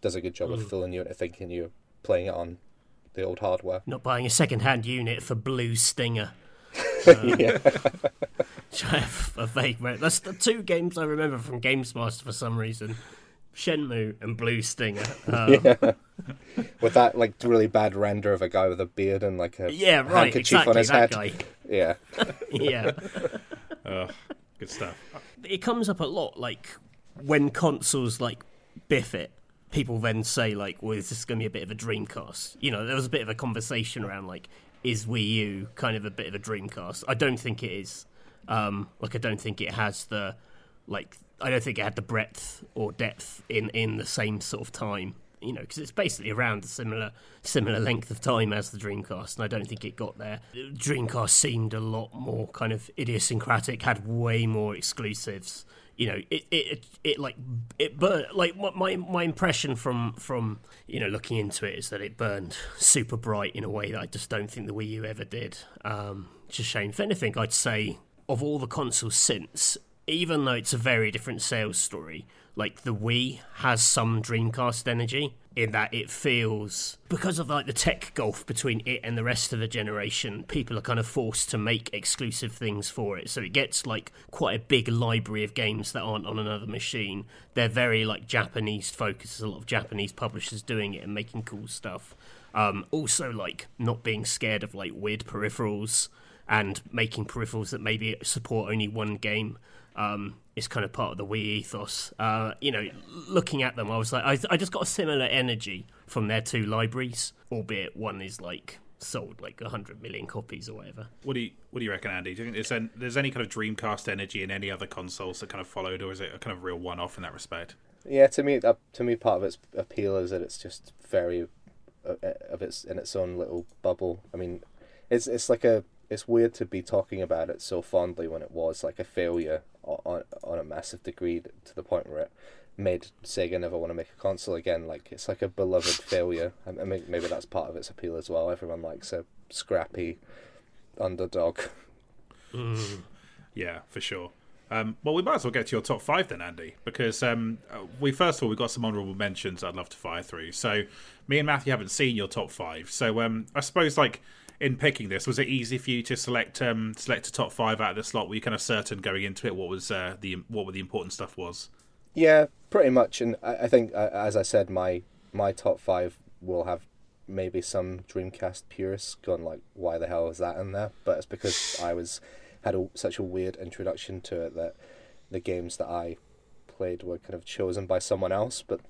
does a good job of mm. fooling you into thinking you're playing it on the old hardware. Not buying a second-hand unit for Blue Stinger. Um, yeah. Which I have a vague. me- That's the two games I remember from Games Master for some reason: Shenmue and Blue Stinger. Um, with that like really bad render of a guy with a beard and like a yeah, right, handkerchief exactly on his that head. guy. Yeah. Yeah. Oh, good stuff. it comes up a lot like when consoles like biff it people then say like well is this going to be a bit of a dreamcast you know there was a bit of a conversation around like is wii u kind of a bit of a dreamcast i don't think it is um like i don't think it has the like i don't think it had the breadth or depth in in the same sort of time you know, because it's basically around a similar similar length of time as the Dreamcast, and I don't think it got there. Dreamcast seemed a lot more kind of idiosyncratic, had way more exclusives. You know, it it it, it like it burned. Like my my impression from from you know looking into it is that it burned super bright in a way that I just don't think the Wii U ever did. Um, it's a shame. If anything, I'd say of all the consoles since, even though it's a very different sales story, like the Wii has some Dreamcast energy in that it feels because of like the tech gulf between it and the rest of the generation, people are kind of forced to make exclusive things for it. So it gets like quite a big library of games that aren't on another machine. They're very like Japanese focused. There's a lot of Japanese publishers doing it and making cool stuff. Um, also, like not being scared of like weird peripherals and making peripherals that maybe support only one game um, is kind of part of the Wii ethos. Uh, you know, looking at them, I was like, I, I just got a similar energy from their two libraries, albeit one is like sold like 100 million copies or whatever. What do you what do you reckon, Andy? Do you think there's, there's any kind of Dreamcast energy in any other consoles that kind of followed, or is it a kind of real one off in that respect? Yeah, to me, uh, to me, part of its appeal is that it's just very uh, of its in its own little bubble. I mean, it's it's like a it's weird to be talking about it so fondly when it was like a failure on on a massive degree to the point where it made Sega never want to make a console again. Like it's like a beloved failure. I mean, maybe that's part of its appeal as well. Everyone likes a scrappy underdog. Mm. Yeah, for sure. Um, well, we might as well get to your top five then, Andy, because um, uh, we first of all we've got some honourable mentions I'd love to fire through. So, me and Matthew haven't seen your top five, so um, I suppose like in picking this, was it easy for you to select um, select a top five out of the slot? Were you kind of certain going into it what was uh, the what were the important stuff was? Yeah, pretty much. And I, I think, uh, as I said, my my top five will have maybe some Dreamcast purists gone like, "Why the hell is that in there?" But it's because I was had a, such a weird introduction to it that the games that I played were kind of chosen by someone else. But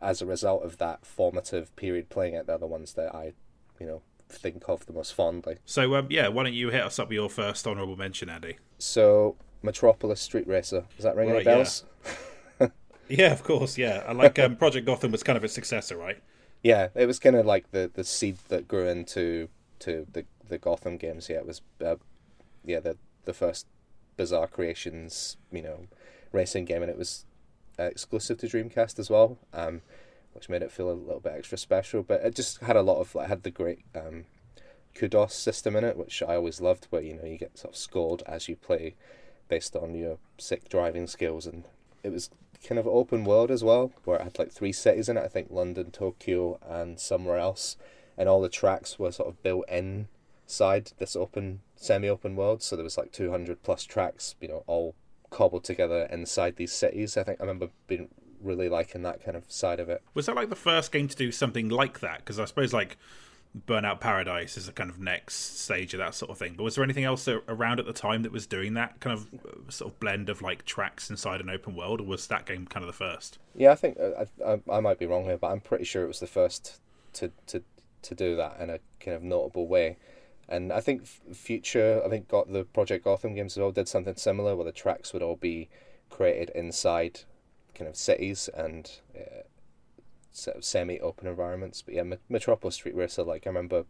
as a result of that formative period playing it, they're the ones that I, you know, think of the most fondly. So um, yeah, why don't you hit us up with your first honourable mention, Andy? So Metropolis Street Racer. Does that ring right, any bells? Yeah. yeah, of course. Yeah, like um, Project Gotham was kind of a successor, right? Yeah, it was kind of like the, the seed that grew into to the the Gotham games. Yeah, it was uh, yeah the the first Bizarre Creations you know racing game, and it was uh, exclusive to Dreamcast as well. Um, which made it feel a little bit extra special. But it just had a lot of like had the great um, kudos system in it, which I always loved, where you know you get sort of scored as you play based on your sick driving skills, and it was kind of open world as well, where it had like three cities in it. I think London, Tokyo, and somewhere else, and all the tracks were sort of built inside this open, semi-open world. So there was like two hundred plus tracks, you know, all cobbled together inside these cities. I think I remember being really liking that kind of side of it. Was that like the first game to do something like that? Because I suppose like Burnout Paradise is a kind of next stage of that sort of thing. But was there anything else around at the time that was doing that kind of uh, sort of blend of like tracks inside an open world, or was that game kind of the first? Yeah, I think uh, I, I, I might be wrong here, but I'm pretty sure it was the first to to to do that in a kind of notable way. And I think future, I think got the Project Gotham games as well did something similar, where the tracks would all be created inside kind of cities and uh, sort of semi-open environments. But yeah, Metropolis Street Racer, like I remember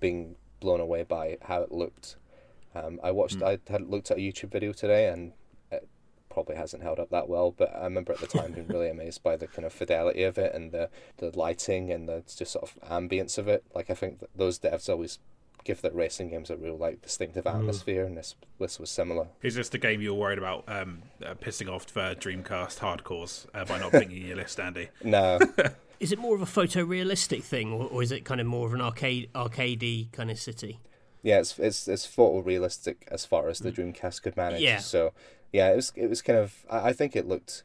being blown away by how it looked. Um, I watched, mm. I had looked at a YouTube video today, and it probably hasn't held up that well. But I remember at the time being really amazed by the kind of fidelity of it and the the lighting and the just sort of ambience of it. Like I think those devs always give that racing games a real like distinctive mm. atmosphere, mm. and this this was similar. Is this the game you were worried about um, uh, pissing off for Dreamcast hardcores uh, by not putting in your list, Andy? No. is it more of a photorealistic thing, or, or is it kind of more of an arcade arcadey kind of city? Yeah, it's it's it's photorealistic as far as the mm. Dreamcast could manage. Yeah. So yeah, it was it was kind of I, I think it looked,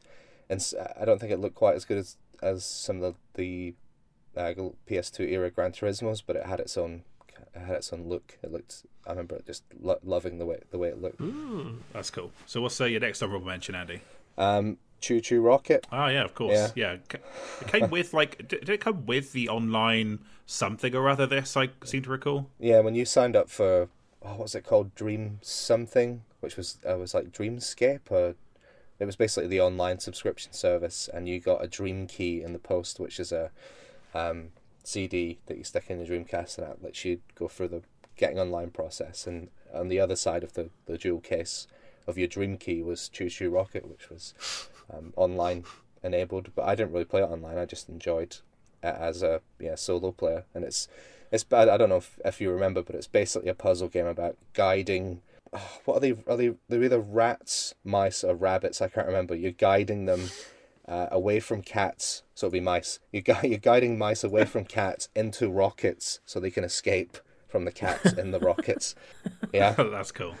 and I don't think it looked quite as good as as some of the the uh, PS2 era Gran Turismo's, but it had its own it had its own look. It looked. I remember just lo- loving the way the way it looked. Mm, that's cool. So what's uh, your next honorable mention, Andy? Um, ChuChu Rocket. Oh yeah, of course. Yeah, yeah. it came with like. Did it come with the online something or other? This I seem to recall. Yeah, when you signed up for oh, what's it called, Dream something, which was uh, was like Dreamscape or it was basically the online subscription service, and you got a Dream Key in the post, which is a um, CD that you stick in the Dreamcast, and that lets you go through the getting online process. And on the other side of the, the jewel case of your Dream Key was ChuChu Rocket, which was um, online enabled. But I didn't really play it online. I just enjoyed it as a yeah solo player, and it's it's bad. I don't know if, if you remember, but it's basically a puzzle game about guiding. Oh, what are they? Are they? They're either rats, mice, or rabbits. I can't remember. You're guiding them uh, away from cats, so it'll be mice. You gu- you're guiding mice away from cats into rockets, so they can escape from the cats in the rockets. Yeah, That's cool.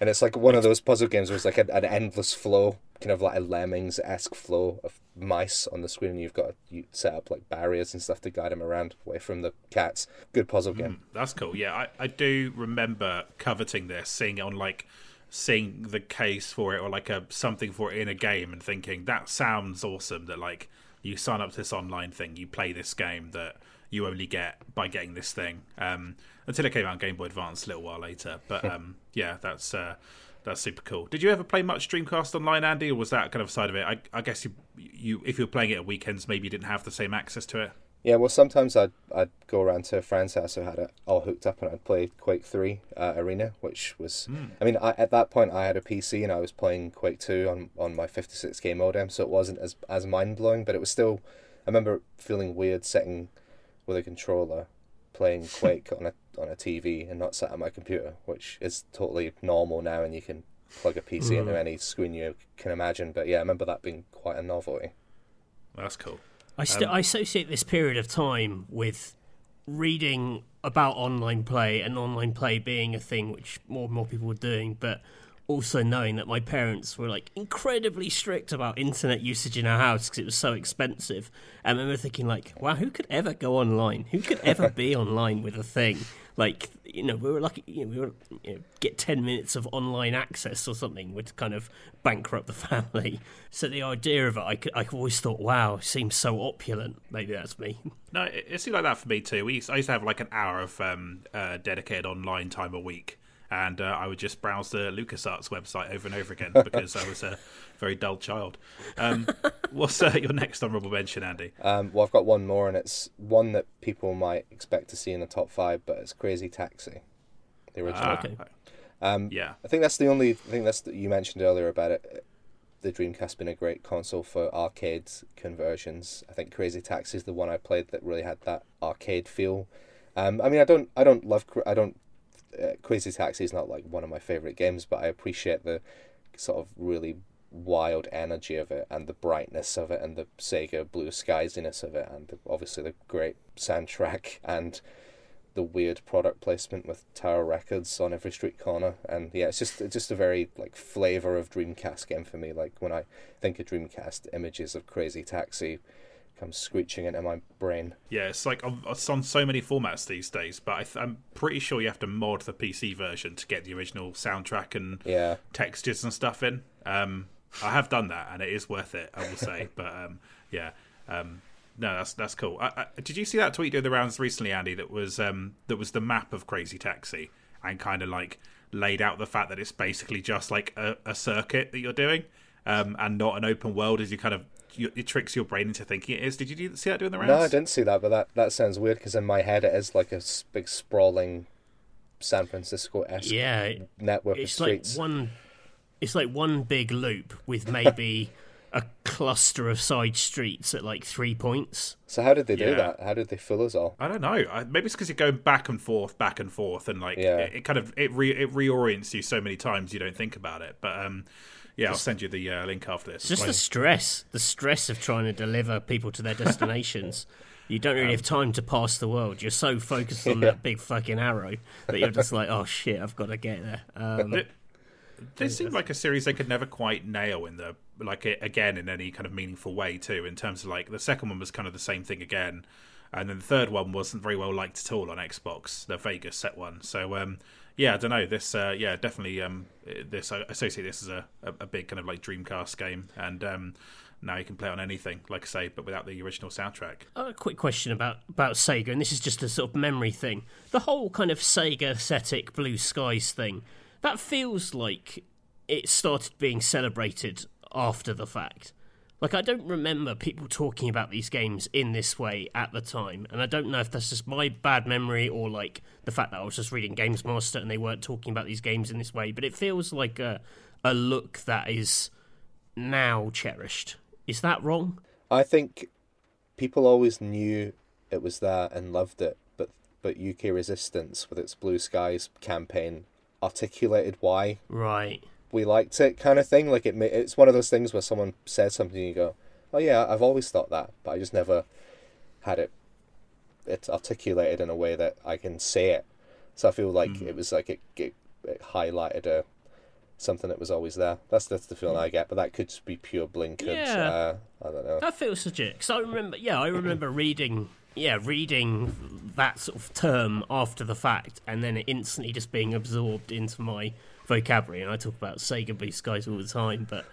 and it's like one of those puzzle games where it's like an, an endless flow, kind of like a lemmings esque flow of mice on the screen. And you've got to you set up like barriers and stuff to guide them around away from the cats. Good puzzle game. That's cool. Yeah, I, I do remember coveting this, seeing it on like seeing the case for it or like a something for it in a game and thinking that sounds awesome that like you sign up to this online thing, you play this game that you only get by getting this thing. Um, until it came out on Game Boy Advance a little while later. But um, yeah, that's uh, that's super cool. Did you ever play much Dreamcast Online, Andy, or was that kind of side of it? I, I guess you you if you were playing it at weekends, maybe you didn't have the same access to it. Yeah, well, sometimes I'd I'd go around to a friend's house who had it all hooked up, and I'd play Quake Three uh, Arena, which was, I mean, I, at that point I had a PC and I was playing Quake Two on on my fifty six K modem, so it wasn't as as mind blowing, but it was still. I remember feeling weird sitting with a controller playing Quake on a on a TV and not sat at my computer, which is totally normal now, and you can plug a PC into any screen you can imagine. But yeah, I remember that being quite a novelty. That's cool. I, st- um, I associate this period of time with reading about online play and online play being a thing which more and more people were doing, but also knowing that my parents were like incredibly strict about internet usage in our house because it was so expensive. And I remember thinking like, wow, who could ever go online? Who could ever be online with a thing? Like, you know, we were lucky, you know, we were you know, get 10 minutes of online access or something would kind of bankrupt the family. So the idea of it, I, I always thought, wow, seems so opulent. Maybe that's me. No, it, it seemed like that for me too. We used, I used to have like an hour of um, uh, dedicated online time a week, and uh, I would just browse the LucasArts website over and over again because I was a very dull child. Um, what's uh, your next honourable mention, Andy? Um, well, I've got one more, and it's one that people might expect to see in the top five, but it's Crazy Taxi, the original. Ah, okay. Um, Yeah, I think that's the only thing that's you mentioned earlier about it. The Dreamcast being a great console for arcade conversions. I think Crazy Taxi is the one I played that really had that arcade feel. Um, I mean, I don't, I don't love, I don't. Uh, Crazy Taxi is not like one of my favorite games, but I appreciate the sort of really wild energy of it and the brightness of it and the Sega blue skiesiness of it and the, obviously the great soundtrack and the weird product placement with Tower Records on every street corner, and yeah, it's just it's just a very like flavor of Dreamcast game for me. Like when I think of Dreamcast, images of Crazy Taxi come screeching into my brain. yeah. It's like on- it's on so many formats these days, but I th- I'm pretty sure you have to mod the PC version to get the original soundtrack and Yeah, textures and stuff in. Um, I have done that, and it is worth it. I will say, but um, yeah, um, no, that's that's cool. I, I, did you see that tweet doing the rounds recently, Andy? That was um, that was the map of Crazy Taxi, and kind of like laid out the fact that it's basically just like a, a circuit that you're doing, um, and not an open world. As you kind of it tricks your brain into thinking it is. Did you do, see that doing the rounds? no, I didn't see that, but that that sounds weird because in my head it is like a big sprawling San Francisco esque Yeah, it- network it's of like one. It's like one big loop with maybe a cluster of side streets at like three points. So how did they do that? How did they fool us all? I don't know. I, maybe it's because you're going back and forth, back and forth, and like Yeah. it, it kind of it re, it reorients you so many times you don't think about it. But um, yeah, I'll send you the uh, link after this. It's just the stress, the stress of trying to deliver people to their destinations. you don't really have time to pass the world. You're so focused on that big fucking arrow that you're just like, oh shit, I've got to get there. Um, It- this seemed like a series they could never quite nail in the like again in any kind of meaningful way too. In terms of like the second one was kind of the same thing again, and then the third one wasn't very well liked at all on Xbox, the Vegas set one. So um, yeah, I don't know. This uh, yeah definitely um, this I associate this as a, a, big kind of like Dreamcast game, and um, now you can play on anything, like I say, but without the original soundtrack. a quick question about about Sega, and this is just a sort of memory thing. The whole kind of Sega aesthetic blue skies thing that feels like it started being celebrated after the fact. Like I don't remember people talking about these games in this way at the time, and I don't know if that's just my bad memory or like the fact that I was just reading Games Master and they weren't talking about these games in this way. But it feels like a a look that is now cherished. Is that wrong? I think people always knew it was there and loved it, but but UK Resistance with its Blue Skies campaign articulated why Right. We liked it, kind of thing. Like it, it's one of those things where someone says something and you go, "Oh yeah, I've always thought that, but I just never had it it's articulated in a way that I can say it." So I feel like it was like it, it, it highlighted a something that was always there. That's that's the feeling I get, but that could just be pure blinkered. Yeah. Uh, I don't know. That feels legit. Because I remember, yeah, I remember reading, yeah, reading that sort of term after the fact, and then it instantly just being absorbed into my vocabulary. And I talk about Sega Blue Skies all the time, but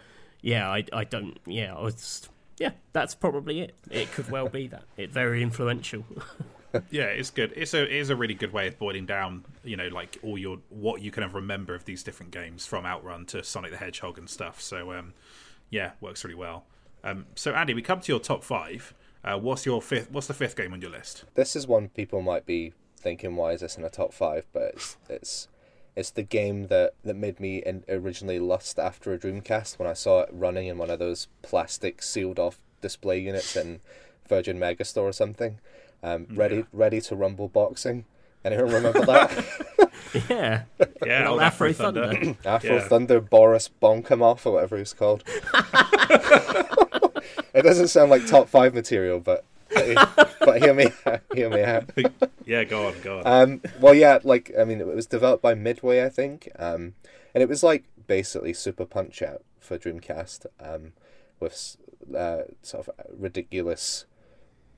yeah, I, I don't, yeah, I was, yeah, that's probably it. It could well be that. It's very influential. Yeah, it's good. It's a it is a really good way of boiling down, you know, like all your what you kind of remember of these different games from Outrun to Sonic the Hedgehog and stuff. So um, yeah, works really well. Um, so Andy, we come to your top five. Uh, what's your fifth? What's the fifth game on your list? This is one people might be thinking, "Why is this in a top five? But it's it's it's the game that that made me in, originally lust after a Dreamcast when I saw it running in one of those plastic sealed off display units in Virgin Megastore or something. Um, ready ready to rumble boxing. Anyone remember that? yeah. Yeah, old Afro Thunder. Afro Yeah. Thunder Boris Bonkamoff or whatever he's called. it doesn't sound like top five material, but but hear me hear me out. yeah, go on, go on. Um, well, yeah, like I mean, it was developed by Midway, I think, um, and it was like basically Super Punch Out for Dreamcast, um, with uh, sort of ridiculous,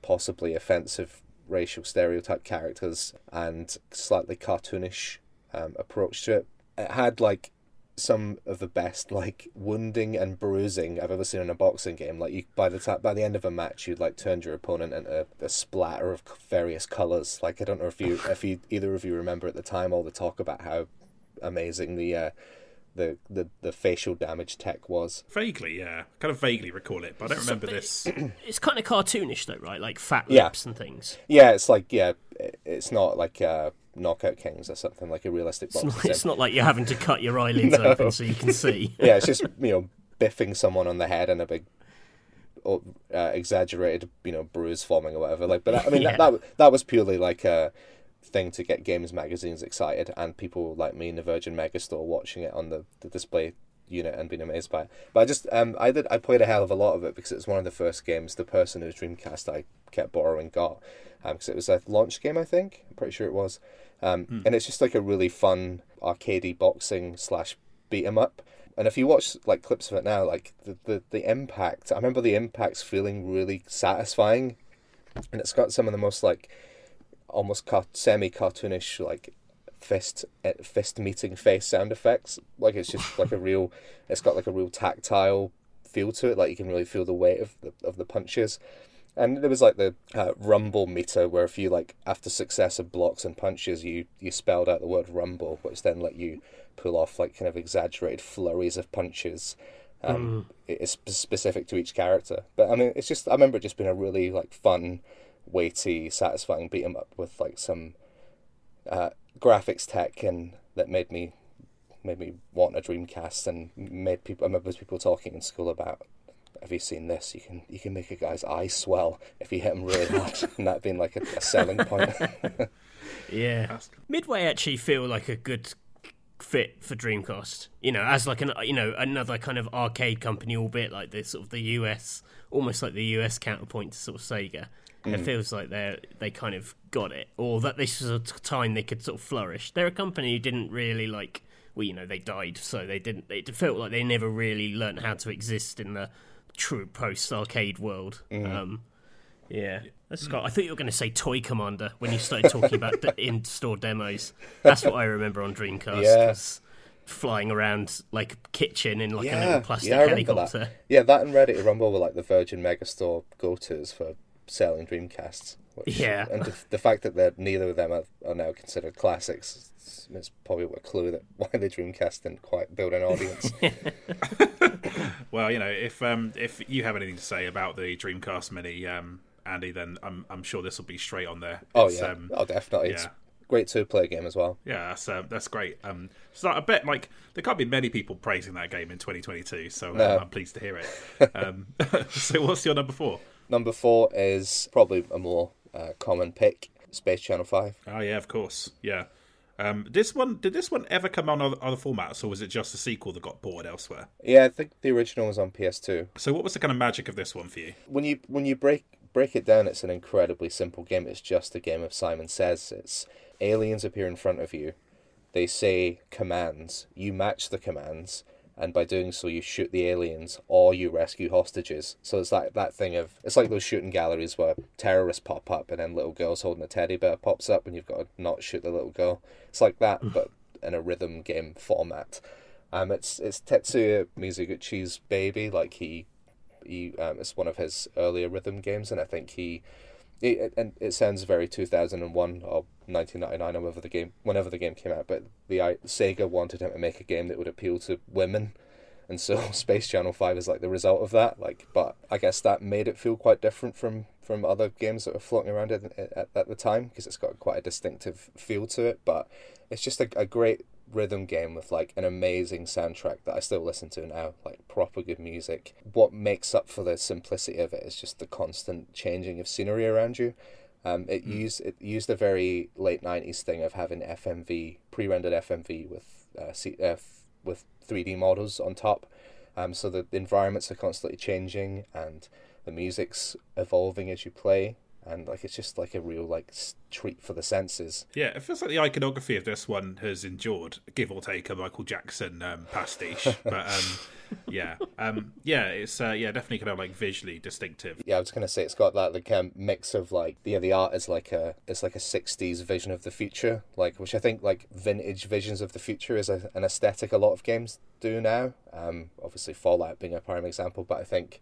possibly offensive racial stereotype characters and slightly cartoonish um, approach to it. It had like some of the best like wounding and bruising I've ever seen in a boxing game. Like you, by the time by the end of a match, you'd like turned your opponent into a splatter of various colors. Like I don't know if you if you either of you remember at the time all the talk about how amazing the uh, the, the the facial damage tech was. vaguely, yeah, kind of vaguely recall it, but I don't remember this. It's kind of cartoonish, though, right? Like fat Yeah. lips and things. Yeah, it's like yeah, it's not like uh, Knockout Kings or something like a realistic It's boxing. not, sim. it's not like you're having to cut your eyelids open so you can see. yeah, it's just you know biffing someone on the head and a big, uh, exaggerated you know bruise forming or whatever. Like, but that, I mean Yeah. that, that that was purely like a thing to get games magazines excited and people like me in the Virgin Megastore watching it on the, the display unit and being amazed by it. But I just um I did I played a hell of a lot of it because it was one of the first games the person whose Dreamcast I kept borrowing got um because it was a launch game I think I'm pretty sure it was. Um, and it's just like a really fun arcadey boxing slash beat 'em up. And if you watch like clips of it now, like the, the, the impact, I remember the impacts feeling really satisfying, and it's got some of the most like almost car- semi cartoonish like fist eh, fist meeting face sound effects. Like it's just like a real, it's got like a real tactile feel to it. Like you can really feel the weight of the of the punches. And there was like the uh, rumble meter, where if you like after successive blocks and punches, you you spelled out the word rumble, which then let you pull off like kind of exaggerated flurries of punches. Um, it- It's specific to each character, but I mean, it's just I remember it just being a really like fun, weighty, satisfying beat 'em up with like some uh, graphics tech and that made me made me want a Dreamcast and made people. I remember people talking in school about. Have you seen this? You can you can make a guy's eye swell if you hit him really hard, and that being like a, a selling point. Yeah. Midway actually feel like a good fit for Dreamcast. You know, as like an you know another kind of arcade company, albeit like the sort of the US, almost like the US counterpoint to sort of Sega. It mm. feels like they they kind of got it, or that this was a t- time they could sort of flourish. They're a company who didn't really like. Well, you know, they died, so they didn't. It felt like they never really learnt how to exist in the true post arcade world. Um, yeah, that's. I thought you were going to say Toy Commander when you started talking about the in-store demos. That's what I remember on Dreamcast. Yeah. flying around like a kitchen in like a little plastic yeah, helicopter. that. Yeah, that and Ready to Rumble were like the Virgin Megastore go-tos for selling Dreamcasts. Which, Yeah. and the, the fact that they're, neither of them are, are now considered classics is, is probably a clue that why the Dreamcast didn't quite build an audience. Well, you know, if um, if you have anything to say about the Dreamcast Mini, um, Andy, then I'm I'm sure this will be straight on there. Oh It's, yeah, um, oh definitely. It's yeah. great two player game as well. yeah, that's uh, that's great. Um, so I bet like there can't be many people praising that game in 2022. So um, No. I'm pleased to hear it. Um, so what's your number four? Number four is probably a more uh, common pick, Space Channel Five. Oh yeah, of course. Yeah. Um, this one did this one ever come on other, other formats, or was it just a sequel that got ported elsewhere? Yeah, I think the original was on PS2. So what was the kind of magic of this one for you? When you when you break break it down, it's an incredibly simple game. It's just a game of Simon Says. It's aliens appear in front of you. They say commands. You match the commands, and by doing so, you shoot the aliens or you rescue hostages. So it's like that thing of it's like those shooting galleries where terrorists pop up and then little girls holding a teddy bear pops up, and you've got to not shoot the little girl. It's like that, but in a rhythm game format. Um, it's it's Tetsuya Mizuguchi's baby. Like he he um, it's one of his earlier rhythm games, and I think he, it, and it sounds very two thousand and one or nineteen ninety nine or whenever the game whenever the game came out. But the I, Sega wanted him to make a game that would appeal to women, and so Space Channel Five is like the result of that. Like, but I guess that made it feel quite different from from other games that were floating around at, at, at the time because it's got quite a distinctive feel to it. But it's just a, a great rhythm game with like an amazing soundtrack that I still listen to now, like proper good music. What makes up for the simplicity of it is just the constant changing of scenery around you. Um, it used it used the very late nineties thing of having FMV pre-rendered FMV with uh, C, uh, with three D models on top. Um, so the environments are constantly changing and the music's evolving as you play, and like it's just like a real like treat for the senses. Yeah, it feels like the iconography of this one has endured, give or take a Michael Jackson um, pastiche. but um, yeah, um, yeah, it's uh, yeah definitely kind of like visually distinctive. Yeah, I was gonna say it's got that like um, mix of like yeah the art is like a it's like a '60s vision of the future, like which I think like vintage visions of the future is a, an aesthetic a lot of games do now. Um, obviously Fallout being a prime example, but I think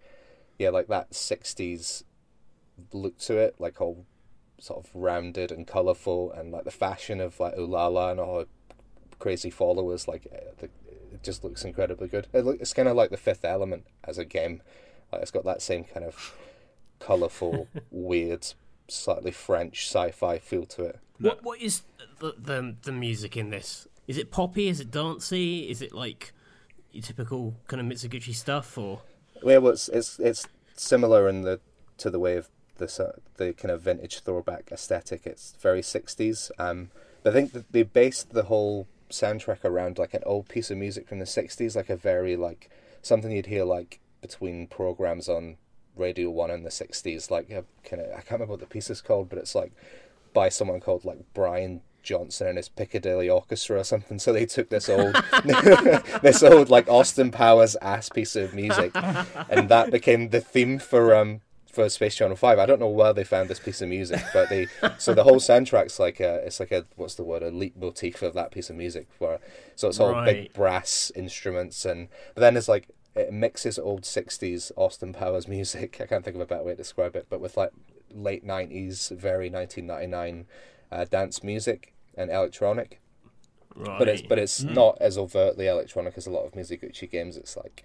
yeah like that '60s look to it, like all sort of rounded and colourful, and like the fashion of like Ulala and all her crazy followers, like uh, the, it just looks incredibly good. It look, it's kind of like the Fifth Element as a game. Like it's got that same kind of colourful, weird, slightly French sci-fi feel to it. What what is the, the the music in this? Is it poppy? Is it dancey? Is it like your typical kind of Mizuguchi stuff? Or Yeah, well, it's it's it's similar in the to the way of the the kind of vintage throwback aesthetic. It's very sixties. Um, I think that they based the whole soundtrack around like an old piece of music from the sixties, like a very like something you'd hear like between programs on Radio One in the sixties. Like a kind of I can't remember what the piece is called, but it's like by someone called like Brian Johnson and his Piccadilly Orchestra or something. So they took this old, this old like Austin Powers ass piece of music, and that became the theme for um for Space Channel Five. I don't know where they found this piece of music, but they so the whole soundtrack's like a it's like a what's the word a leitmotif of that piece of music. Where so it's all big brass instruments and but then it's like it mixes old 60s Austin Powers music. I can't think of a better way to describe it, but with like late 90s, very 1999 uh, dance music and electronic. right? But it's but it's not as overtly electronic as a lot of Mizuguchi games. It's like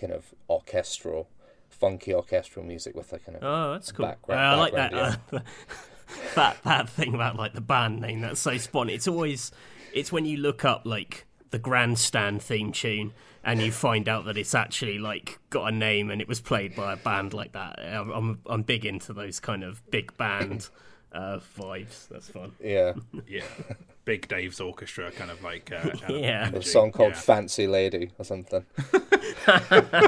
kind of orchestral, funky orchestral music with like kind of oh, that's cool. background- I like that. background, Uh, that that thing about like the band name. That's so spun. It's always it's when you look up like the grandstand theme tune and you find out that it's actually like got a name and it was played by a band like that. I'm I'm, I'm big into those kind of big band uh, vibes. That's fun. yeah. Yeah, Big Dave's orchestra, kind of like uh, Yeah. A song called Yeah. Fancy Lady or something. Uh,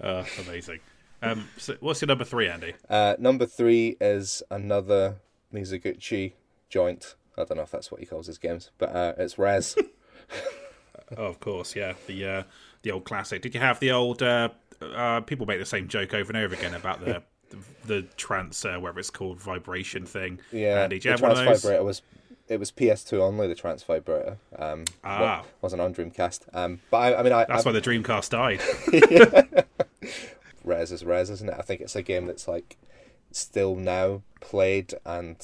amazing. Um, so what's your number three, Andy? Uh, number three is another Mizuguchi joint. I don't know if that's what he calls his games, but uh, it's Rez. Oh, of course, yeah, the uh, the old classic. Did you have the old? Uh, uh, people make the same joke over and over again about the the, the trance, uh, whatever it's called, vibration thing. Yeah, Andy, did you the have one of those? vibrator was it was PS2 only. The trance vibrator um, Ah. wa- wasn't on Dreamcast. Um, but I, I mean, I, That's I why the Dreamcast died. Rez is Rez, isn't it? I think it's a game that's like still now played and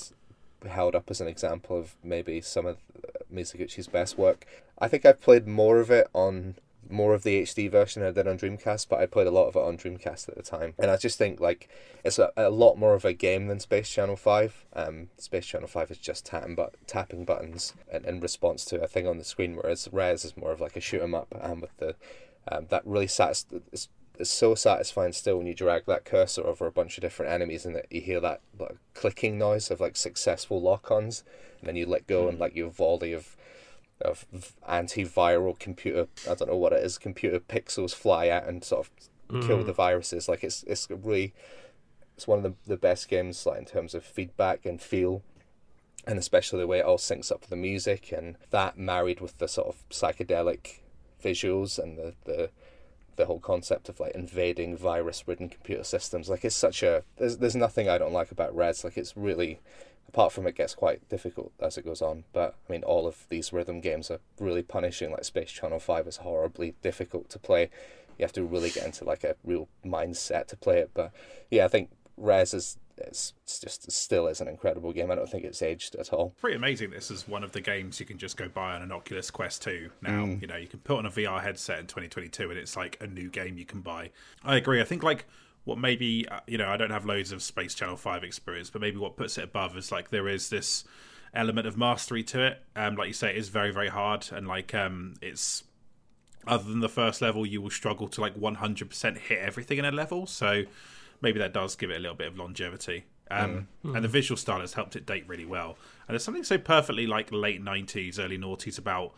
held up as an example of maybe some of Mizuguchi's best work. I think I've played more of it on more of the HD version than I did on Dreamcast, but I played a lot of it on Dreamcast at the time, and I just think like it's a, a lot more of a game than Space Channel Five. Um, Space Channel Five is just tapping but tapping buttons in, in response to a thing on the screen, whereas Rez is more of like a shoot 'em up, and um, with the um, that really satis- it's, it's so satisfying still when you drag that cursor over a bunch of different enemies and that you hear that like, clicking noise of like successful lock-ons, and then you let go and like your volley of of antiviral computer I don't know what it is computer pixels fly out and sort of mm. kill the viruses like it's it's really it's one of the, the best games like in terms of feedback and feel and especially the way it all syncs up with the music and that married with the sort of psychedelic visuals and the the the whole concept of like invading virus ridden computer systems like it's such a there's there's nothing I don't like about Rez like it's really apart from it gets quite difficult as it goes on. But I mean, all of these rhythm games are really punishing. Like Space Channel Five is horribly difficult to play. You have to really get into like a real mindset to play it. But yeah, I think Rez is it's, it's just still is an incredible game. I don't think it's aged at all. Pretty amazing. This is one of the games you can just go buy on an Oculus Quest 2 now. Mm. You know, you can put on a VR headset in 2022 and it's like a new game you can buy. I agree. I think like what maybe uh, you know I don't have loads of Space Channel Five experience, but maybe what puts it above is like there is this element of mastery to it. Um, like you say, it is very very hard, and like um, it's other than the first level, you will struggle to like 100% hit everything in a level. So maybe that does give it a little bit of longevity. Um, mm. And the visual style has helped it date really well. And there's something so perfectly like late 90s, early noughties about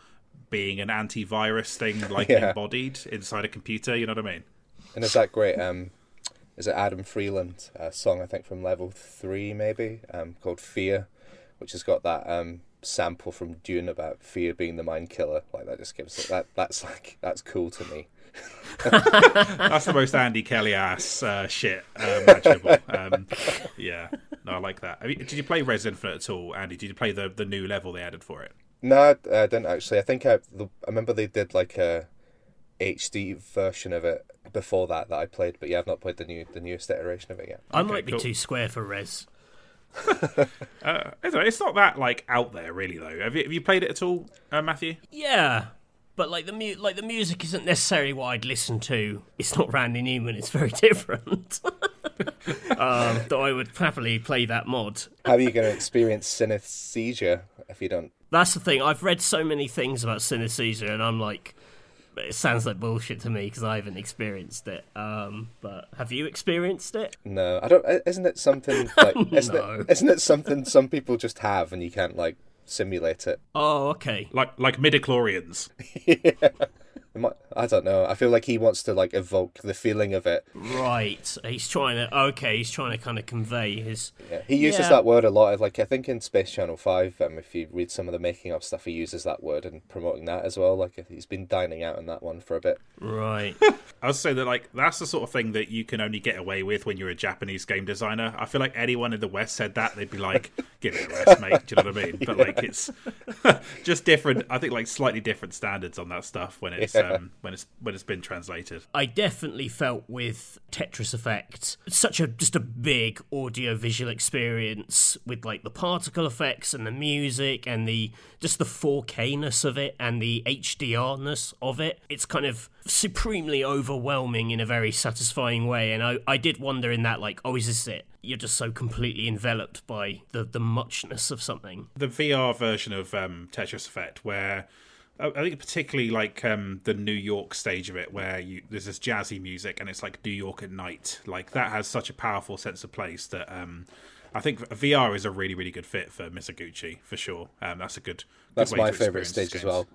being an antivirus thing, like yeah. embodied inside a computer. You know what I mean? And it's that great um, is it Adam Freeland a song I think from level three maybe um, called Fear, which has got that um, sample from Dune about fear being the mind killer. Like that just gives it that that's like that's cool to me. that's the most Andy Kelly ass uh, shit uh, imaginable. Um, yeah, no, I like that. I mean, did you play Rez Infinite at all, Andy? Did you play the the new level they added for it? No, I, I didn't actually. I think I, the, I remember they did like a HD version of it before that that I played, but yeah, I've not played the new the newest iteration of it yet. I okay, might be cool. too square for Rez. uh, it's not that like out there, really. Though, have you have you played it at all, uh, Matthew? Yeah, but like the mu- like the music isn't necessarily what I'd listen to. It's not Randy Newman. It's very different. um, though I would happily play that mod. How are you going to experience synesthesia if you don't? That's the thing. I've read so many things about synesthesia, and I'm like, it sounds like bullshit to me because I haven't experienced it. Um, but have you experienced it? No, I don't. Isn't it something like? Isn't, no. it, isn't it something some people just have and you can't like simulate it? Oh, okay. Like like midichlorians. yeah. I don't know. I feel like he wants to like evoke the feeling of it. Right. He's trying to. Okay. He's trying to kind of convey his. Yeah. He uses yeah. that word a lot. Like I think in Space Channel Five, um, if you read some of the making of stuff, he uses that word and promoting that as well. Like he's been dining out on that one for a bit. Right. I would say that like that's the sort of thing that you can only get away with when you're a Japanese game designer. I feel like anyone in the West said that they'd be like, "Give it a rest, mate." Do you know what I mean? But like it's just different. I think like slightly different standards on that stuff when it's. Yeah um, when it's when it's been translated. I definitely felt with Tetris Effect such a just a big audio visual experience with like the particle effects and the music and the just the 4K-ness of it and the HDR-ness of it. It's kind of supremely overwhelming in a very satisfying way. And I, I did wonder in that like, oh, is this it? You're just so completely enveloped by the the muchness of something. The VR version of um, Tetris Effect where I think particularly like um, the New York stage of it, where you there's this jazzy music and it's like New York at night. Like that has such a powerful sense of place that um, I think VR is a really really good fit for Mizuguchi for sure. Um, that's a good. That's good my favorite stage as well.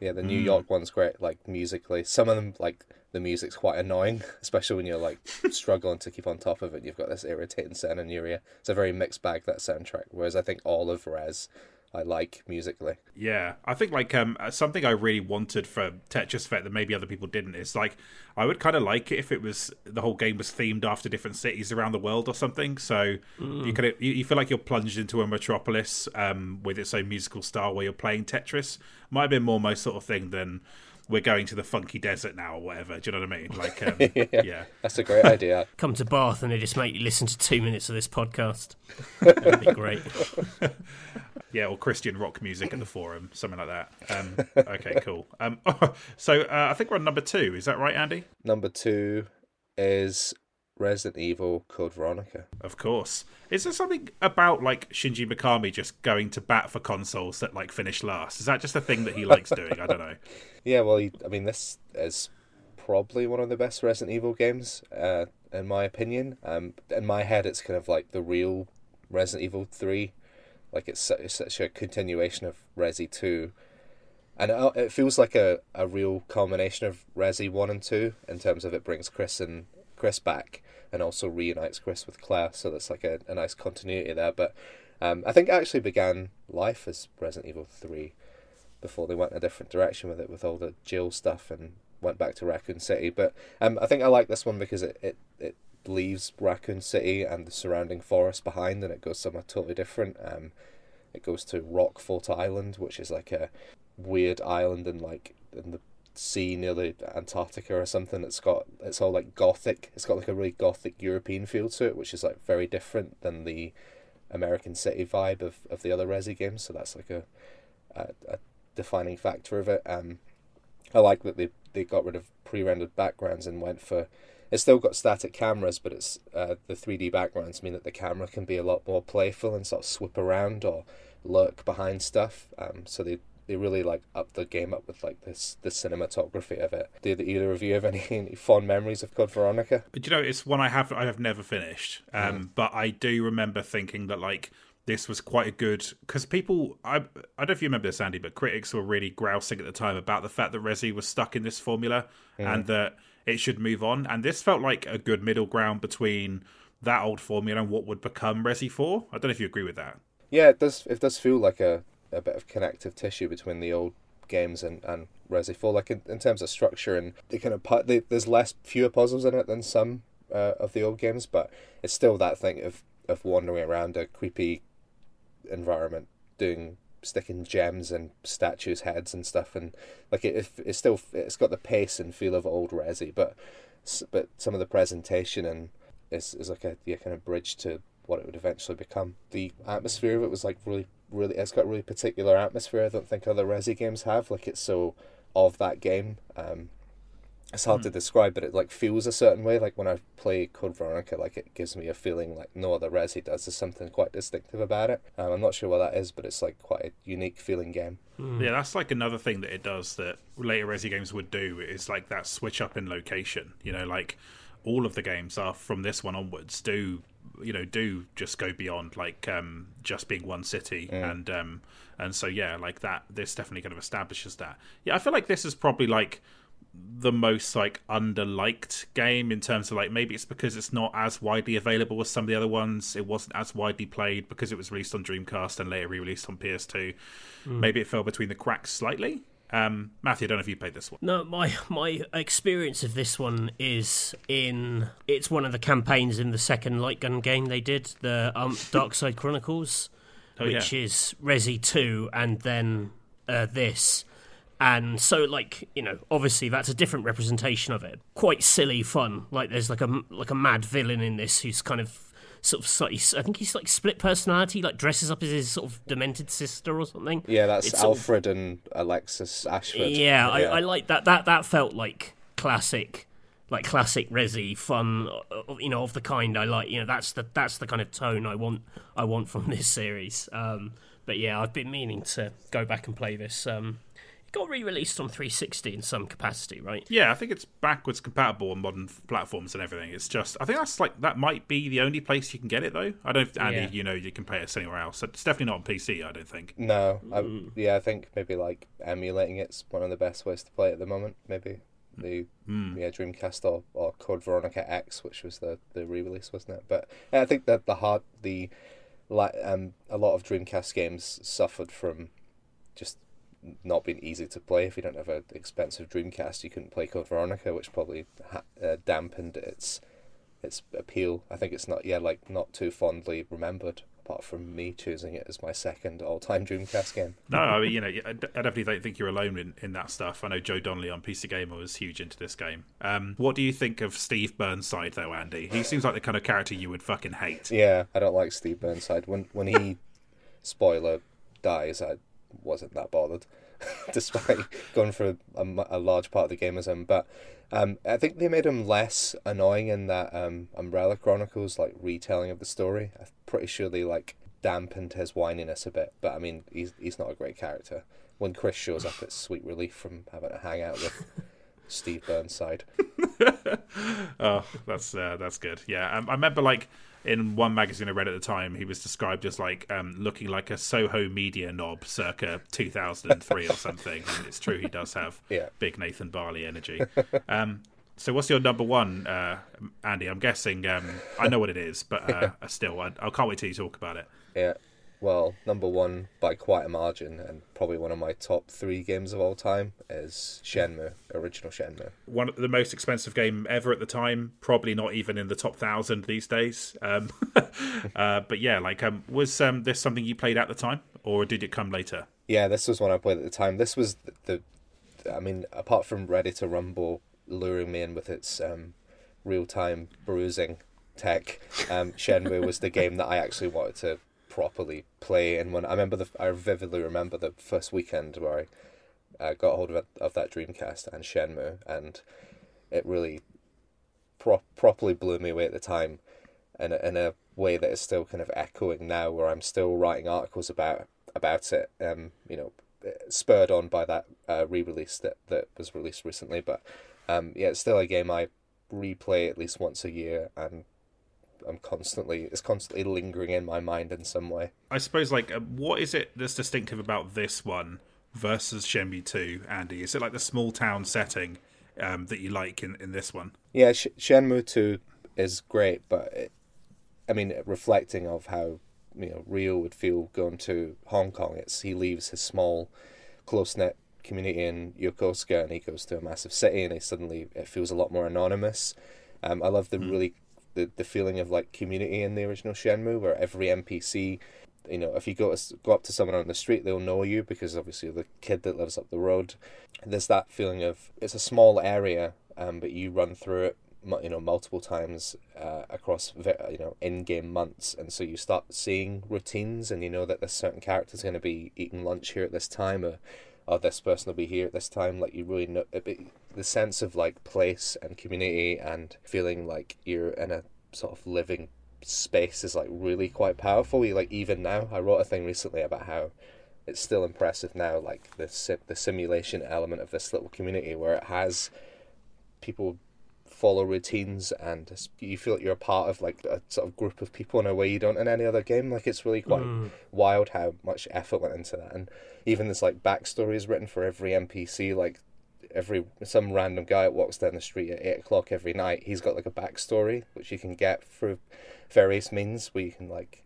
Yeah, the New mm. York one's great. Like musically, some of them like the music's quite annoying, especially when you're like struggling to keep on top of it. And you've got this irritating sound in your ear. It's a very mixed bag that soundtrack. Whereas I think all of Rez I like musically. Yeah, I think like um something I really wanted for Tetris Effect that maybe other people didn't is like I would kind of like it if it was the whole game was themed after different cities around the world or something. So mm. you kind of you, you, feel like you're plunged into a metropolis um with its own musical style where you're playing Tetris. Might have been more my sort of thing than we're going to the funky desert now or whatever. Do you know what I mean? Like, um, yeah. yeah. that's a great idea. Come to Bath and they just make you listen to two minutes of this podcast. That'd be great. Yeah, or Christian rock music at the forum, something like that. Um, okay, cool. Um, so uh, I think we're on number two. Is that right, Andy? Number two is Resident Evil Code Veronica. Of course. Is there something about like Shinji Mikami just going to bat for consoles that like finish last? Is that just a thing that he likes doing? I don't know. Yeah, well, he, I mean, this is probably one of the best Resident Evil games, uh, in my opinion. Um, in my head, it's kind of like the real Resident Evil Three, like it's, it's such a continuation of Resi Two, and it, it feels like a, a real culmination of Resi One and Two in terms of it brings Chris and Chris back and also reunites Chris with Claire, so that's like a, a nice continuity there. But um, I think it actually began life as Resident Evil Three before they went in a different direction with it, with all the Jill stuff and went back to Raccoon City. But um, I think I like this one because it, it, it leaves Raccoon City and the surrounding forest behind and it goes somewhere totally different. Um, it goes to Rockfort Island, which is like a weird island in like in the sea near the Antarctica or something. It's got it's all like gothic. It's got like a really gothic European feel to it, which is like very different than the American City vibe of, of the other Resi games. So that's like a, a, a defining factor of it. Um, I like that they they got rid of pre-rendered backgrounds and went for. It's still got static cameras, but it's uh, the three D backgrounds mean that the camera can be a lot more playful and sort of swoop around or lurk behind stuff. Um, so they they really like up the game up with like this the cinematography of it. Did either of you have any, any fond memories of Code Veronica? But you know, it's one I have I have never finished. Um, mm. but I do remember thinking that like this was quite a good because people I I don't know if you remember this Andy, but critics were really grousing at the time about the fact that Resi was stuck in this formula mm. and that it should move on. And this felt like a good middle ground between that old formula and what would become Resi Four. I don't know if you agree with that. Yeah, it does. It does feel like a a bit of connective tissue between the old games and, and Resi 4. Like in, in terms of structure and the kind of they, there's less fewer puzzles in it than some uh, of the old games, but it's still that thing of of wandering around a creepy environment doing sticking gems and statues' heads and stuff, and like it, it's still it's got the pace and feel of old Resi, but but some of the presentation and is is like a yeah, kind of bridge to what it would eventually become. The atmosphere of it was like really really it's got really particular atmosphere. I don't think other Resi games have. Like it's so of that game. Um, it's hard mm. to describe, but it like feels a certain way. Like when I play Code Veronica, like it gives me a feeling like no other Resi does. There's something quite distinctive about it. Um, I'm not sure what that is, but it's like quite a unique feeling game. Mm. Yeah, that's like another thing that it does that later Resi games would do is like that switch up in location. You know, like all of the games are from this one onwards do you know do just go beyond like um, just being one city mm. and um, and so yeah like that this definitely kind of establishes that yeah i feel like this is probably like the most like underliked game in terms of like maybe it's because it's not as widely available as some of the other ones it wasn't as widely played because it was released on dreamcast and later re-released on ps2 mm. maybe it fell between the cracks slightly um, Matthew, I don't know if you played this one. No, my my experience of this one is in it's one of the campaigns in the second light gun game they did, the um, Dark Side Chronicles, oh, which yeah. is Resi two, and then uh, this. And so, like you know, obviously that's a different representation of it. Quite silly fun. Like there's like a like a mad villain in this who's kind of sort of slightly, I think he's like split personality, like dresses up as his sort of demented sister or something. Yeah, that's it's Alfred sort of, and Alexia Ashford. Yeah, I, I like that. That that felt like classic like classic resi fun uh, you know of the kind i like you know that's the that's the kind of tone i want i want from this series um, but yeah i've been meaning to go back and play this um, got re-released on 360 in some capacity, right? Yeah, I think it's backwards compatible on modern platforms and everything. It's just, I think that's like that might be the only place you can get it though. I don't, Andy, yeah. you know, you can play it anywhere else. It's definitely not on PC. I don't think. No, mm. yeah, I think maybe like emulating it's one of the best ways to play at the moment. Maybe the mm. yeah Dreamcast or, or Code Veronica X, which was the the re-release, wasn't it? But yeah, I think that the hard the like um a lot of Dreamcast games suffered from just not been easy to play. If you don't have an expensive Dreamcast, you couldn't play Code Veronica, which probably ha- uh, dampened its its appeal. I think it's not yeah like not too fondly remembered. Apart from me choosing it as my second all-time Dreamcast game. no, I mean you know I definitely don't think you're alone in, in that stuff. I know Joe Donnelly on PC Gamer was huge into this game. Um, what do you think of Steve Burnside though, Andy? He seems like the kind of character you would fucking hate. Yeah, I don't like Steve Burnside. When when he spoiler dies, I wasn't that bothered, despite going for a, a, large part of the game as him. But um, I think they made him less annoying in that um, Umbrella Chronicles like retelling of the story. I'm pretty sure they like dampened his whininess a bit. But I mean, he's he's not a great character. When Chris shows up, it's sweet relief from having to hang out with Steve Burnside. oh, that's uh, that's good. Yeah, um, I remember like in one magazine I read at the time, he was described as like um, looking like a Soho media knob circa 2003 or something. And it's true, he does have yeah. big Nathan Barley energy. Um, so, what's your number one, uh, Andy? I'm guessing um, I know what it is, but uh, still, I, I can't wait till you talk about it. Yeah well, number one by quite a margin, and probably one of my top three games of all time is Shenmue, original Shenmue. One of the most expensive game ever at the time, probably not even in the top thousand these days. Um, uh, but yeah, like, um, was um, this something you played at the time, or did it come later? Yeah, this was one I played at the time. This was the, the I mean, apart from Ready to Rumble luring me in with its um, real time bruising tech, um, Shenmue was the game that I actually wanted to properly play. And when I remember the, I vividly remember the first weekend where I uh, got hold of of that Dreamcast and Shenmue, and it really pro- properly blew me away at the time, in a, in a way that is still kind of echoing now, where I'm still writing articles about about it. Um, you know, spurred on by that uh, re-release that that was released recently, but um, yeah, it's still a game I replay at least once a year and I'm constantly it's constantly lingering in my mind in some way. I suppose like uh, what is it that's distinctive about this one versus Shenmue 2, Andy? Is it like the small town setting um, that you like in, in this one? Yeah, Sh- Shenmue 2 is great, but it, I mean, reflecting of how you know Ryo would feel going to Hong Kong. It's he leaves his small, close knit community in Yokosuka and he goes to a massive city and he suddenly it feels a lot more anonymous. Um, I love the mm. really the, the feeling of like community in the original Shenmue, where every NPC, you know, if you go to, go up to someone on the street, they'll know you because obviously the kid that lives up the road. There's that feeling of it's a small area, um, but you run through it, you know, multiple times uh, across you know in-game months, and so you start seeing routines, and you know that this certain character's going to be eating lunch here at this time, or oh, this person will be here at this time. Like you really know the sense of like place and community and feeling like you're in a sort of living space is like really quite powerful. You like even now, I wrote a thing recently about how it's still impressive now, like the sim- the simulation element of this little community where it has people follow routines and you feel like you're a part of like a sort of group of people in a way you don't in any other game. Like it's really quite mm. wild how much effort went into that, and even there's like backstories written for every NPC. Like every some random guy that walks down the street at eight o'clock every night, he's got like a backstory which you can get through various means where you can like.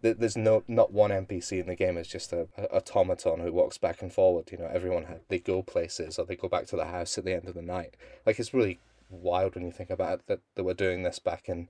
There's no not one NPC in the game. It's just a, a automaton who walks back and forward. You know, everyone they go places or they go back to the house at the end of the night. Like it's really wild when you think about it that they were doing this back in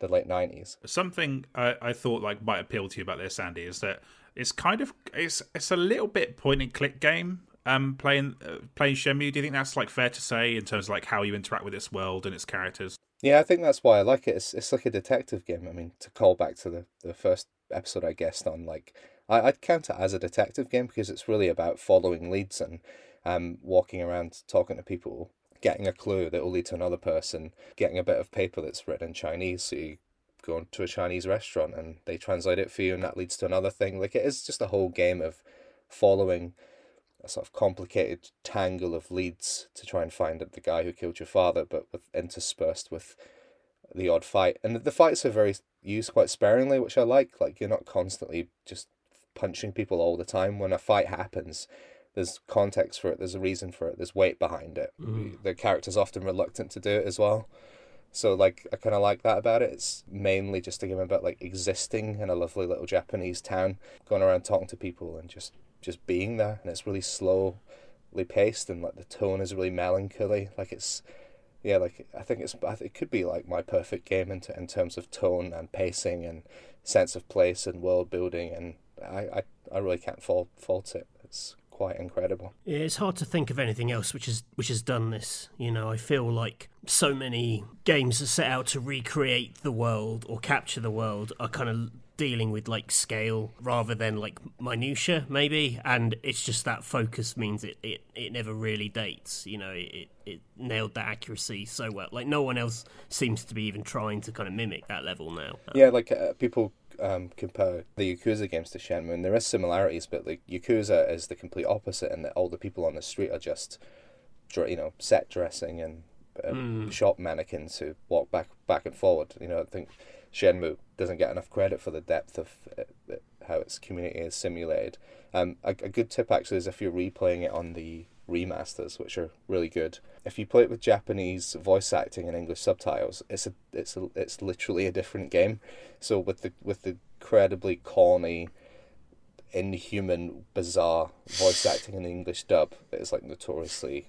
the late nineties. Something I, I thought like might appeal to you about this, Andy, is that it's kind of it's it's a little bit point and click game. Um, playing uh, playing Shenmue. Do you think that's like fair to say in terms of like how you interact with this world and its characters? Yeah, I think that's why I like it. It's it's like a detective game. I mean, to call back to the the first episode I guessed on, like I, I'd count it as a detective game because it's really about following leads and um walking around talking to people getting a clue that will lead to another person getting a bit of paper that's written in Chinese. So you go to a Chinese restaurant and they translate it for you, and that leads to another thing. Like it is just a whole game of following a sort of complicated tangle of leads to try and find the guy who killed your father, but with interspersed with the odd fight. And the fights are very used quite sparingly, which I like. Like you're not constantly just punching people all the time. When a fight happens, there's context for it, there's a reason for it, there's weight behind it. Mm. The character's often reluctant to do it as well. So like I kind of like that about it. It's mainly just a game about like existing in a lovely little Japanese town, going around talking to people and just just being there. And it's really slowly paced and like the tone is really melancholy. Like it's yeah, like I think it's it could be like my perfect game in, in terms of tone and pacing and sense of place and world building and I, I, I really can't fault fault it. It's quite incredible. Yeah, it's hard to think of anything else which has which has done this. You know, I feel like so many games that set out to recreate the world or capture the world are kind of dealing with like scale rather than like minutia maybe. And it's just that focus means it it, it never really dates you know it, it nailed that accuracy so well. Like no one else seems to be even trying to kind of mimic that level now. Yeah like uh, people um, compare the Yakuza games to Shenmue, and there is similarities, but like Yakuza is the complete opposite, in that all the people on the street are just, you know, set dressing and um, mm. shop mannequins who walk back back and forward. You know, I think Shenmue doesn't get enough credit for the depth of uh, how its community is simulated. Um, a, a good tip actually is if you're replaying it on the remasters, which are really good. If you play it with Japanese voice acting and English subtitles, it's a it's a, it's literally a different game. So with the with the incredibly corny, inhuman, bizarre voice acting in the English dub, it's like notoriously.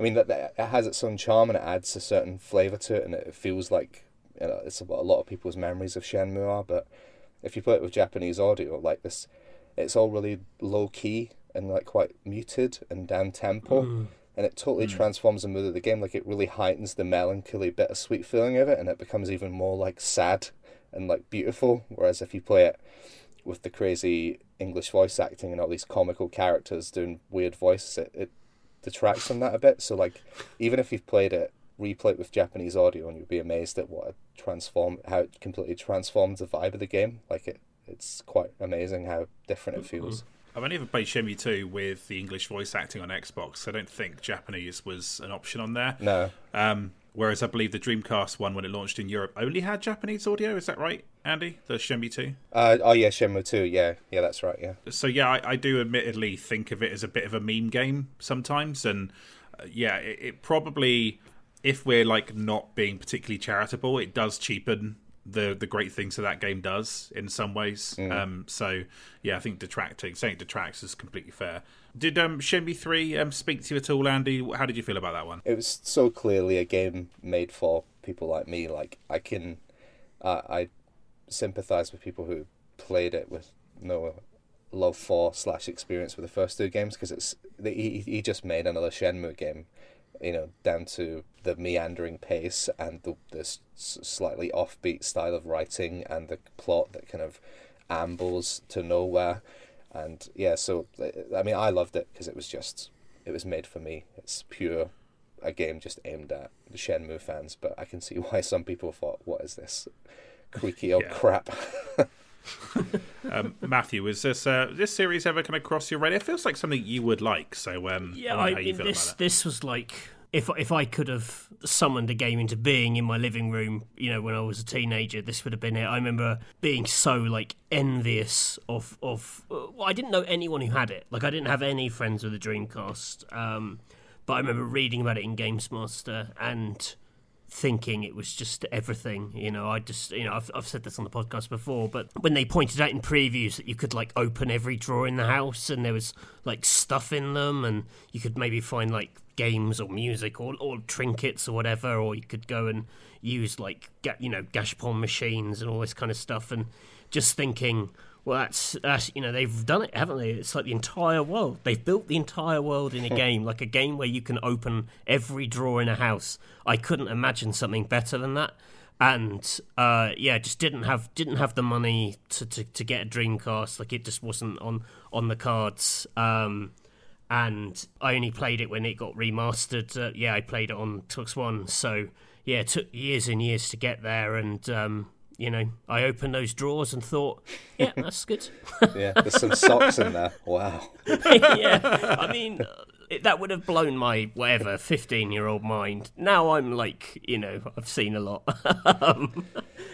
I mean that, that it has its own charm and it adds a certain flavor to it, and it feels like you know, it's what a lot of people's memories of Shenmue are. But if you play it with Japanese audio like this, it's all really low key and like quite muted and down tempo. Mm. And it totally mm. transforms the mood of the game. Like it really heightens the melancholy, bittersweet feeling of it, and it becomes even more like sad and like beautiful. Whereas if you play it with the crazy English voice acting and all these comical characters doing weird voices, it, it detracts from that a bit. So like, even if you've played it, replay it with Japanese audio, and you'll be amazed at what a transform how it completely transforms the vibe of the game. Like it, it's quite amazing how different it feels. Mm-hmm. I've only ever played Shenmue 2 with the English voice acting on Xbox. I don't think Japanese was an option on there. No. Um, whereas I believe the Dreamcast one, when it launched in Europe, only had Japanese audio. Is that right, Andy? The Shenmue 2? Uh, oh, yeah, Shenmue 2. Yeah, yeah, that's right, yeah. So, yeah, I, I do admittedly think of it as a bit of a meme game sometimes. And, uh, yeah, it, it probably, if we're, like, not being particularly charitable, it does cheapen the the great things that that game does in some ways. Mm. Um, so yeah, I think detracting saying detracts is completely fair. Did um, Shenmue three um, speak to you at all, Andy? How did you feel about that one? It was so clearly a game made for people like me. Like I can, uh, I sympathize with people who played it with no love for slash experience with the first two games because it's he he just made another Shenmue game you know, down to the meandering pace and the this slightly offbeat style of writing and the plot that kind of ambles to nowhere. And yeah, so I mean, I loved it because it was just it was made for me. It's pure a game just aimed at the Shenmue fans, but I can see why some people thought, "What is this creaky old crap?" um, Matthew, was this uh, this series ever kind of cross your radar? It feels like something you would like. So um, yeah, I, I this this was like if if I could have summoned a game into being in my living room, you know, when I was a teenager, this would have been it. I remember being so like envious of of. Well, I didn't know anyone who had it. Like I didn't have any friends with a Dreamcast. Um, but I remember reading about it in Games Master and thinking it was just everything. You know, I just, you know, I've, I've said this on the podcast before, but when they pointed out in previews that you could like open every drawer in the house and there was like stuff in them and you could maybe find like games or music or, or trinkets or whatever, or you could go and use like, you know, gashapon machines and all this kind of stuff and just thinking, well, that's, that's you know they've done it, haven't they? It's like the entire world. They've built the entire world in a game, like a game where you can open every drawer in a house. I couldn't imagine something better than that. And uh, yeah, just didn't have didn't have the money to, to, to, get a Dreamcast. Like it just wasn't on on the cards. Um, and I only played it when it got remastered. Uh, yeah, I played it on Xbox One. So yeah, it took years and years to get there, and um, you know, I opened those drawers and thought, yeah, that's good. yeah, there's some socks in there. Wow. yeah, I mean, it, that would have blown my whatever 15 year old mind. Now I'm like, you know, I've seen a lot. um,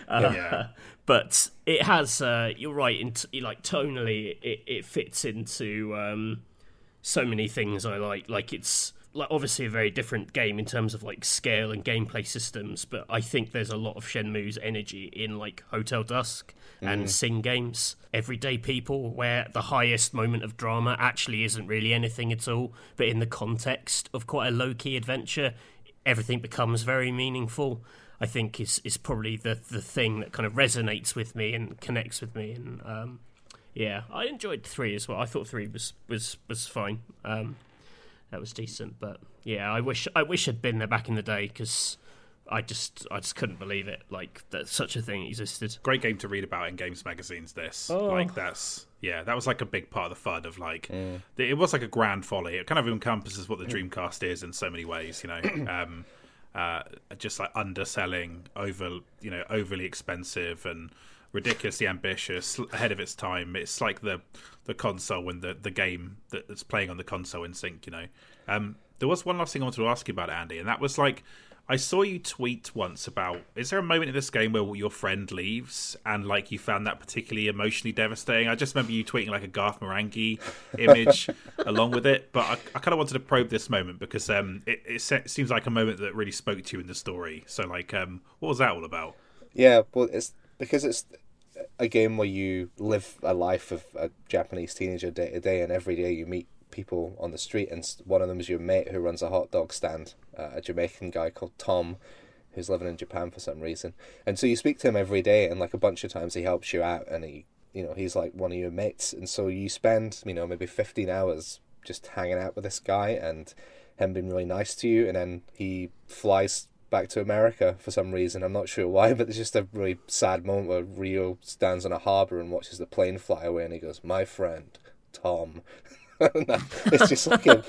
uh, yeah. But it has, uh, you're right, in t- like tonally, it, it fits into um, so many things I like. Like it's like obviously a very different game in terms of like scale and gameplay systems, but I think there's a lot of Shenmue's energy in like Hotel Dusk and mm. Cing games, Everyday People, where the highest moment of drama actually isn't really anything at all, but in the context of quite a low key adventure, everything becomes very meaningful. I think is is probably the the thing that kind of resonates with me and connects with me, and um, yeah, I enjoyed three as well. I thought three was was was fine. Um, that was decent. But yeah, I wish I wish I'd been there back in the day because I just I just couldn't believe it. Like that such a thing existed. Great game to read about in games magazines. This Oh. like that's yeah, that was like a big part of the fun of like yeah. it was like a grand folly. It kind of encompasses what the Dreamcast is in so many ways. You know, um, uh, just like underselling, over you know, overly expensive and ridiculously ambitious, ahead of its time. It's like the the console when the the game that's playing on the console in sync. You know, um, there was one last thing I wanted to ask you about, Andy, and that was like. I saw you tweet once about is there a moment in this game where your friend leaves and like you found that particularly emotionally devastating? I just remember you tweeting like a Garth Marenghi image along with it, but I, I kind of wanted to probe this moment because um, it, it se- seems like a moment that really spoke to you in the story. So like, um, what was that all about? Yeah, well, it's because it's a game where you live a life of a Japanese teenager day to day, and every day you meet people on the street, and one of them is your mate who runs a hot dog stand, uh, a Jamaican guy called Tom, who's living in Japan for some reason, and so you speak to him every day, and like a bunch of times he helps you out, and he, you know, he's like one of your mates, and so you spend, you know, maybe fifteen hours just hanging out with this guy, and him being really nice to you, and then he flies back to America for some reason. I'm not sure why, but there's just a really sad moment where Ryo stands on a harbour and watches the plane fly away, and he goes, "My friend, Tom." It's just like a,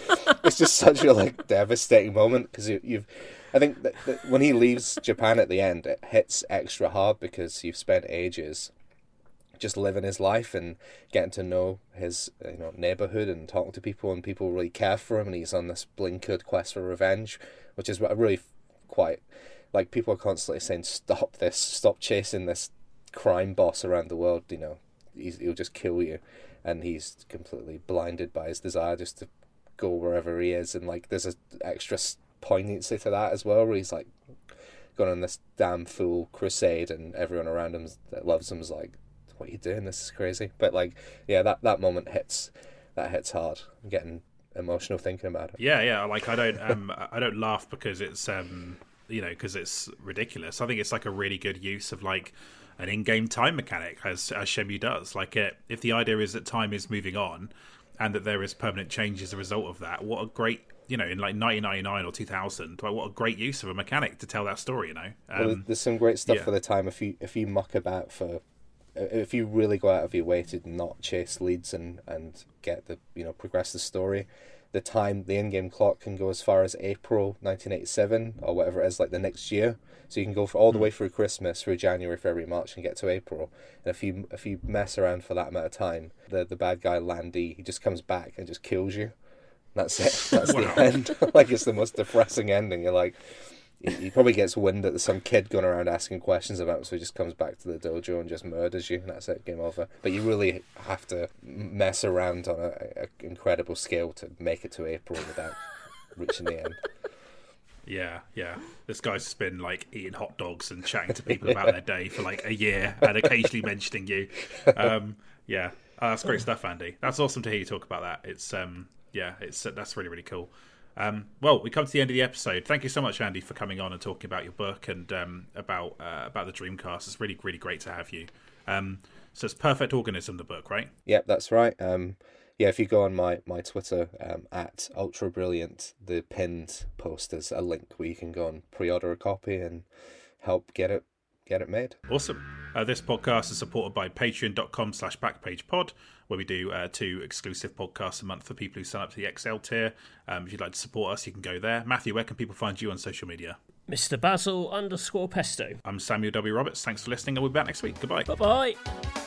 it's just such a like devastating moment because you, you've. I think that, that when he leaves Japan at the end, it hits extra hard because you've spent ages just living his life and getting to know his you know neighborhood and talking to people and people really care for him and he's on this blinkered quest for revenge which is what I really quite like people are constantly saying stop this stop chasing this crime boss around the world you know? He's, he'll just kill you. And he's completely blinded by his desire just to go wherever he is. And like there's a extra poignancy to that as well where he's like going on this damn fool crusade and everyone around him that loves him is like what are you doing? This is crazy. But like yeah that that moment hits that hits hard. I'm getting emotional thinking about it Yeah, yeah. Like I don't, um, I don't laugh because it's, um, you know, because it's ridiculous. I think it's like a really good use of like an in-game time mechanic, as as Shenmue does. Like, it, if the idea is that time is moving on, and that there is permanent change as a result of that, what a great, you know, in like 1999 or 2000, like what a great use of a mechanic to tell that story. You know, Well, um, there's some great stuff yeah. for the time if you if you muck about for Uh, if you really go out of your way to not chase leads and and get the you know progress the story the time the in-game clock can go as far as april 1987 or whatever it is like the next year. So you can go for all the hmm. way through christmas through january february march and get to april. And if you if you mess around for that amount of time the the bad guy Lan Di he just comes back and just kills you. That's it. That's Wow. the end. Like it's the most depressing ending. You're like he, he probably gets wind that there's some kid going around asking questions about him, so he just comes back to the dojo and just murders you, and that's it, game over. But you really have to mess around on a, a incredible scale to make it to April without reaching the end. Yeah, yeah. This guy's just been like eating hot dogs and chatting to people about their day for like a year and occasionally mentioning you. Um, yeah, oh, that's great stuff, Andy. That's awesome to hear you talk about that. It's um, yeah, it's that's really really cool. Um, well, we come to the end of the episode. Thank you so much, Andy, for coming on and talking about your book and um, about uh, about the Dreamcast. It's really really great to have you. Um, so it's Perfect Organism, the book, right? Yep, that's right. Um, yeah, if you go on my my Twitter um, at Ultra Brilliant, the pinned post is a link where you can go and pre-order a copy and help get it get it made. Awesome. Uh, this podcast is supported by patreon.com slash backpagepod, where we do uh, two exclusive podcasts a month for people who sign up to the XL tier. Um, if you'd like to support us, you can go there. Matthew, where can people find you on social media? Mr. Basil underscore Pesto. I'm Samuel W. Roberts. Thanks for listening, and we'll be back next week. Goodbye. Bye bye.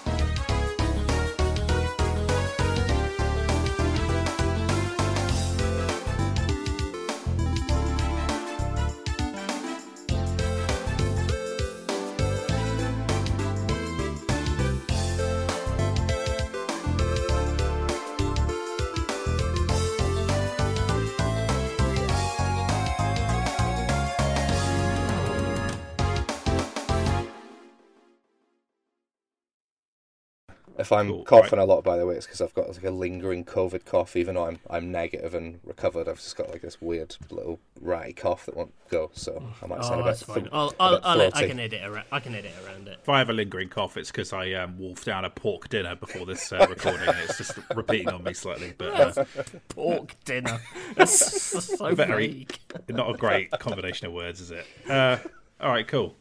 If I'm Cool, coughing a lot, by the way, it's because I've got like a lingering COVID cough. Even though I'm I'm negative and recovered, I've just got like this weird little ratty cough that won't go. So I might sound Oh, a bit, that's fine. th- I'll, a I'll, bit I'll, I can edit around. I can edit around it. If I have a lingering cough, it's because I um, wolfed down a pork dinner before this uh, recording. it's just repeating on me slightly, but uh, Pork dinner. That's so Very- vague. not a great combination of words, is it? Uh, All right, cool.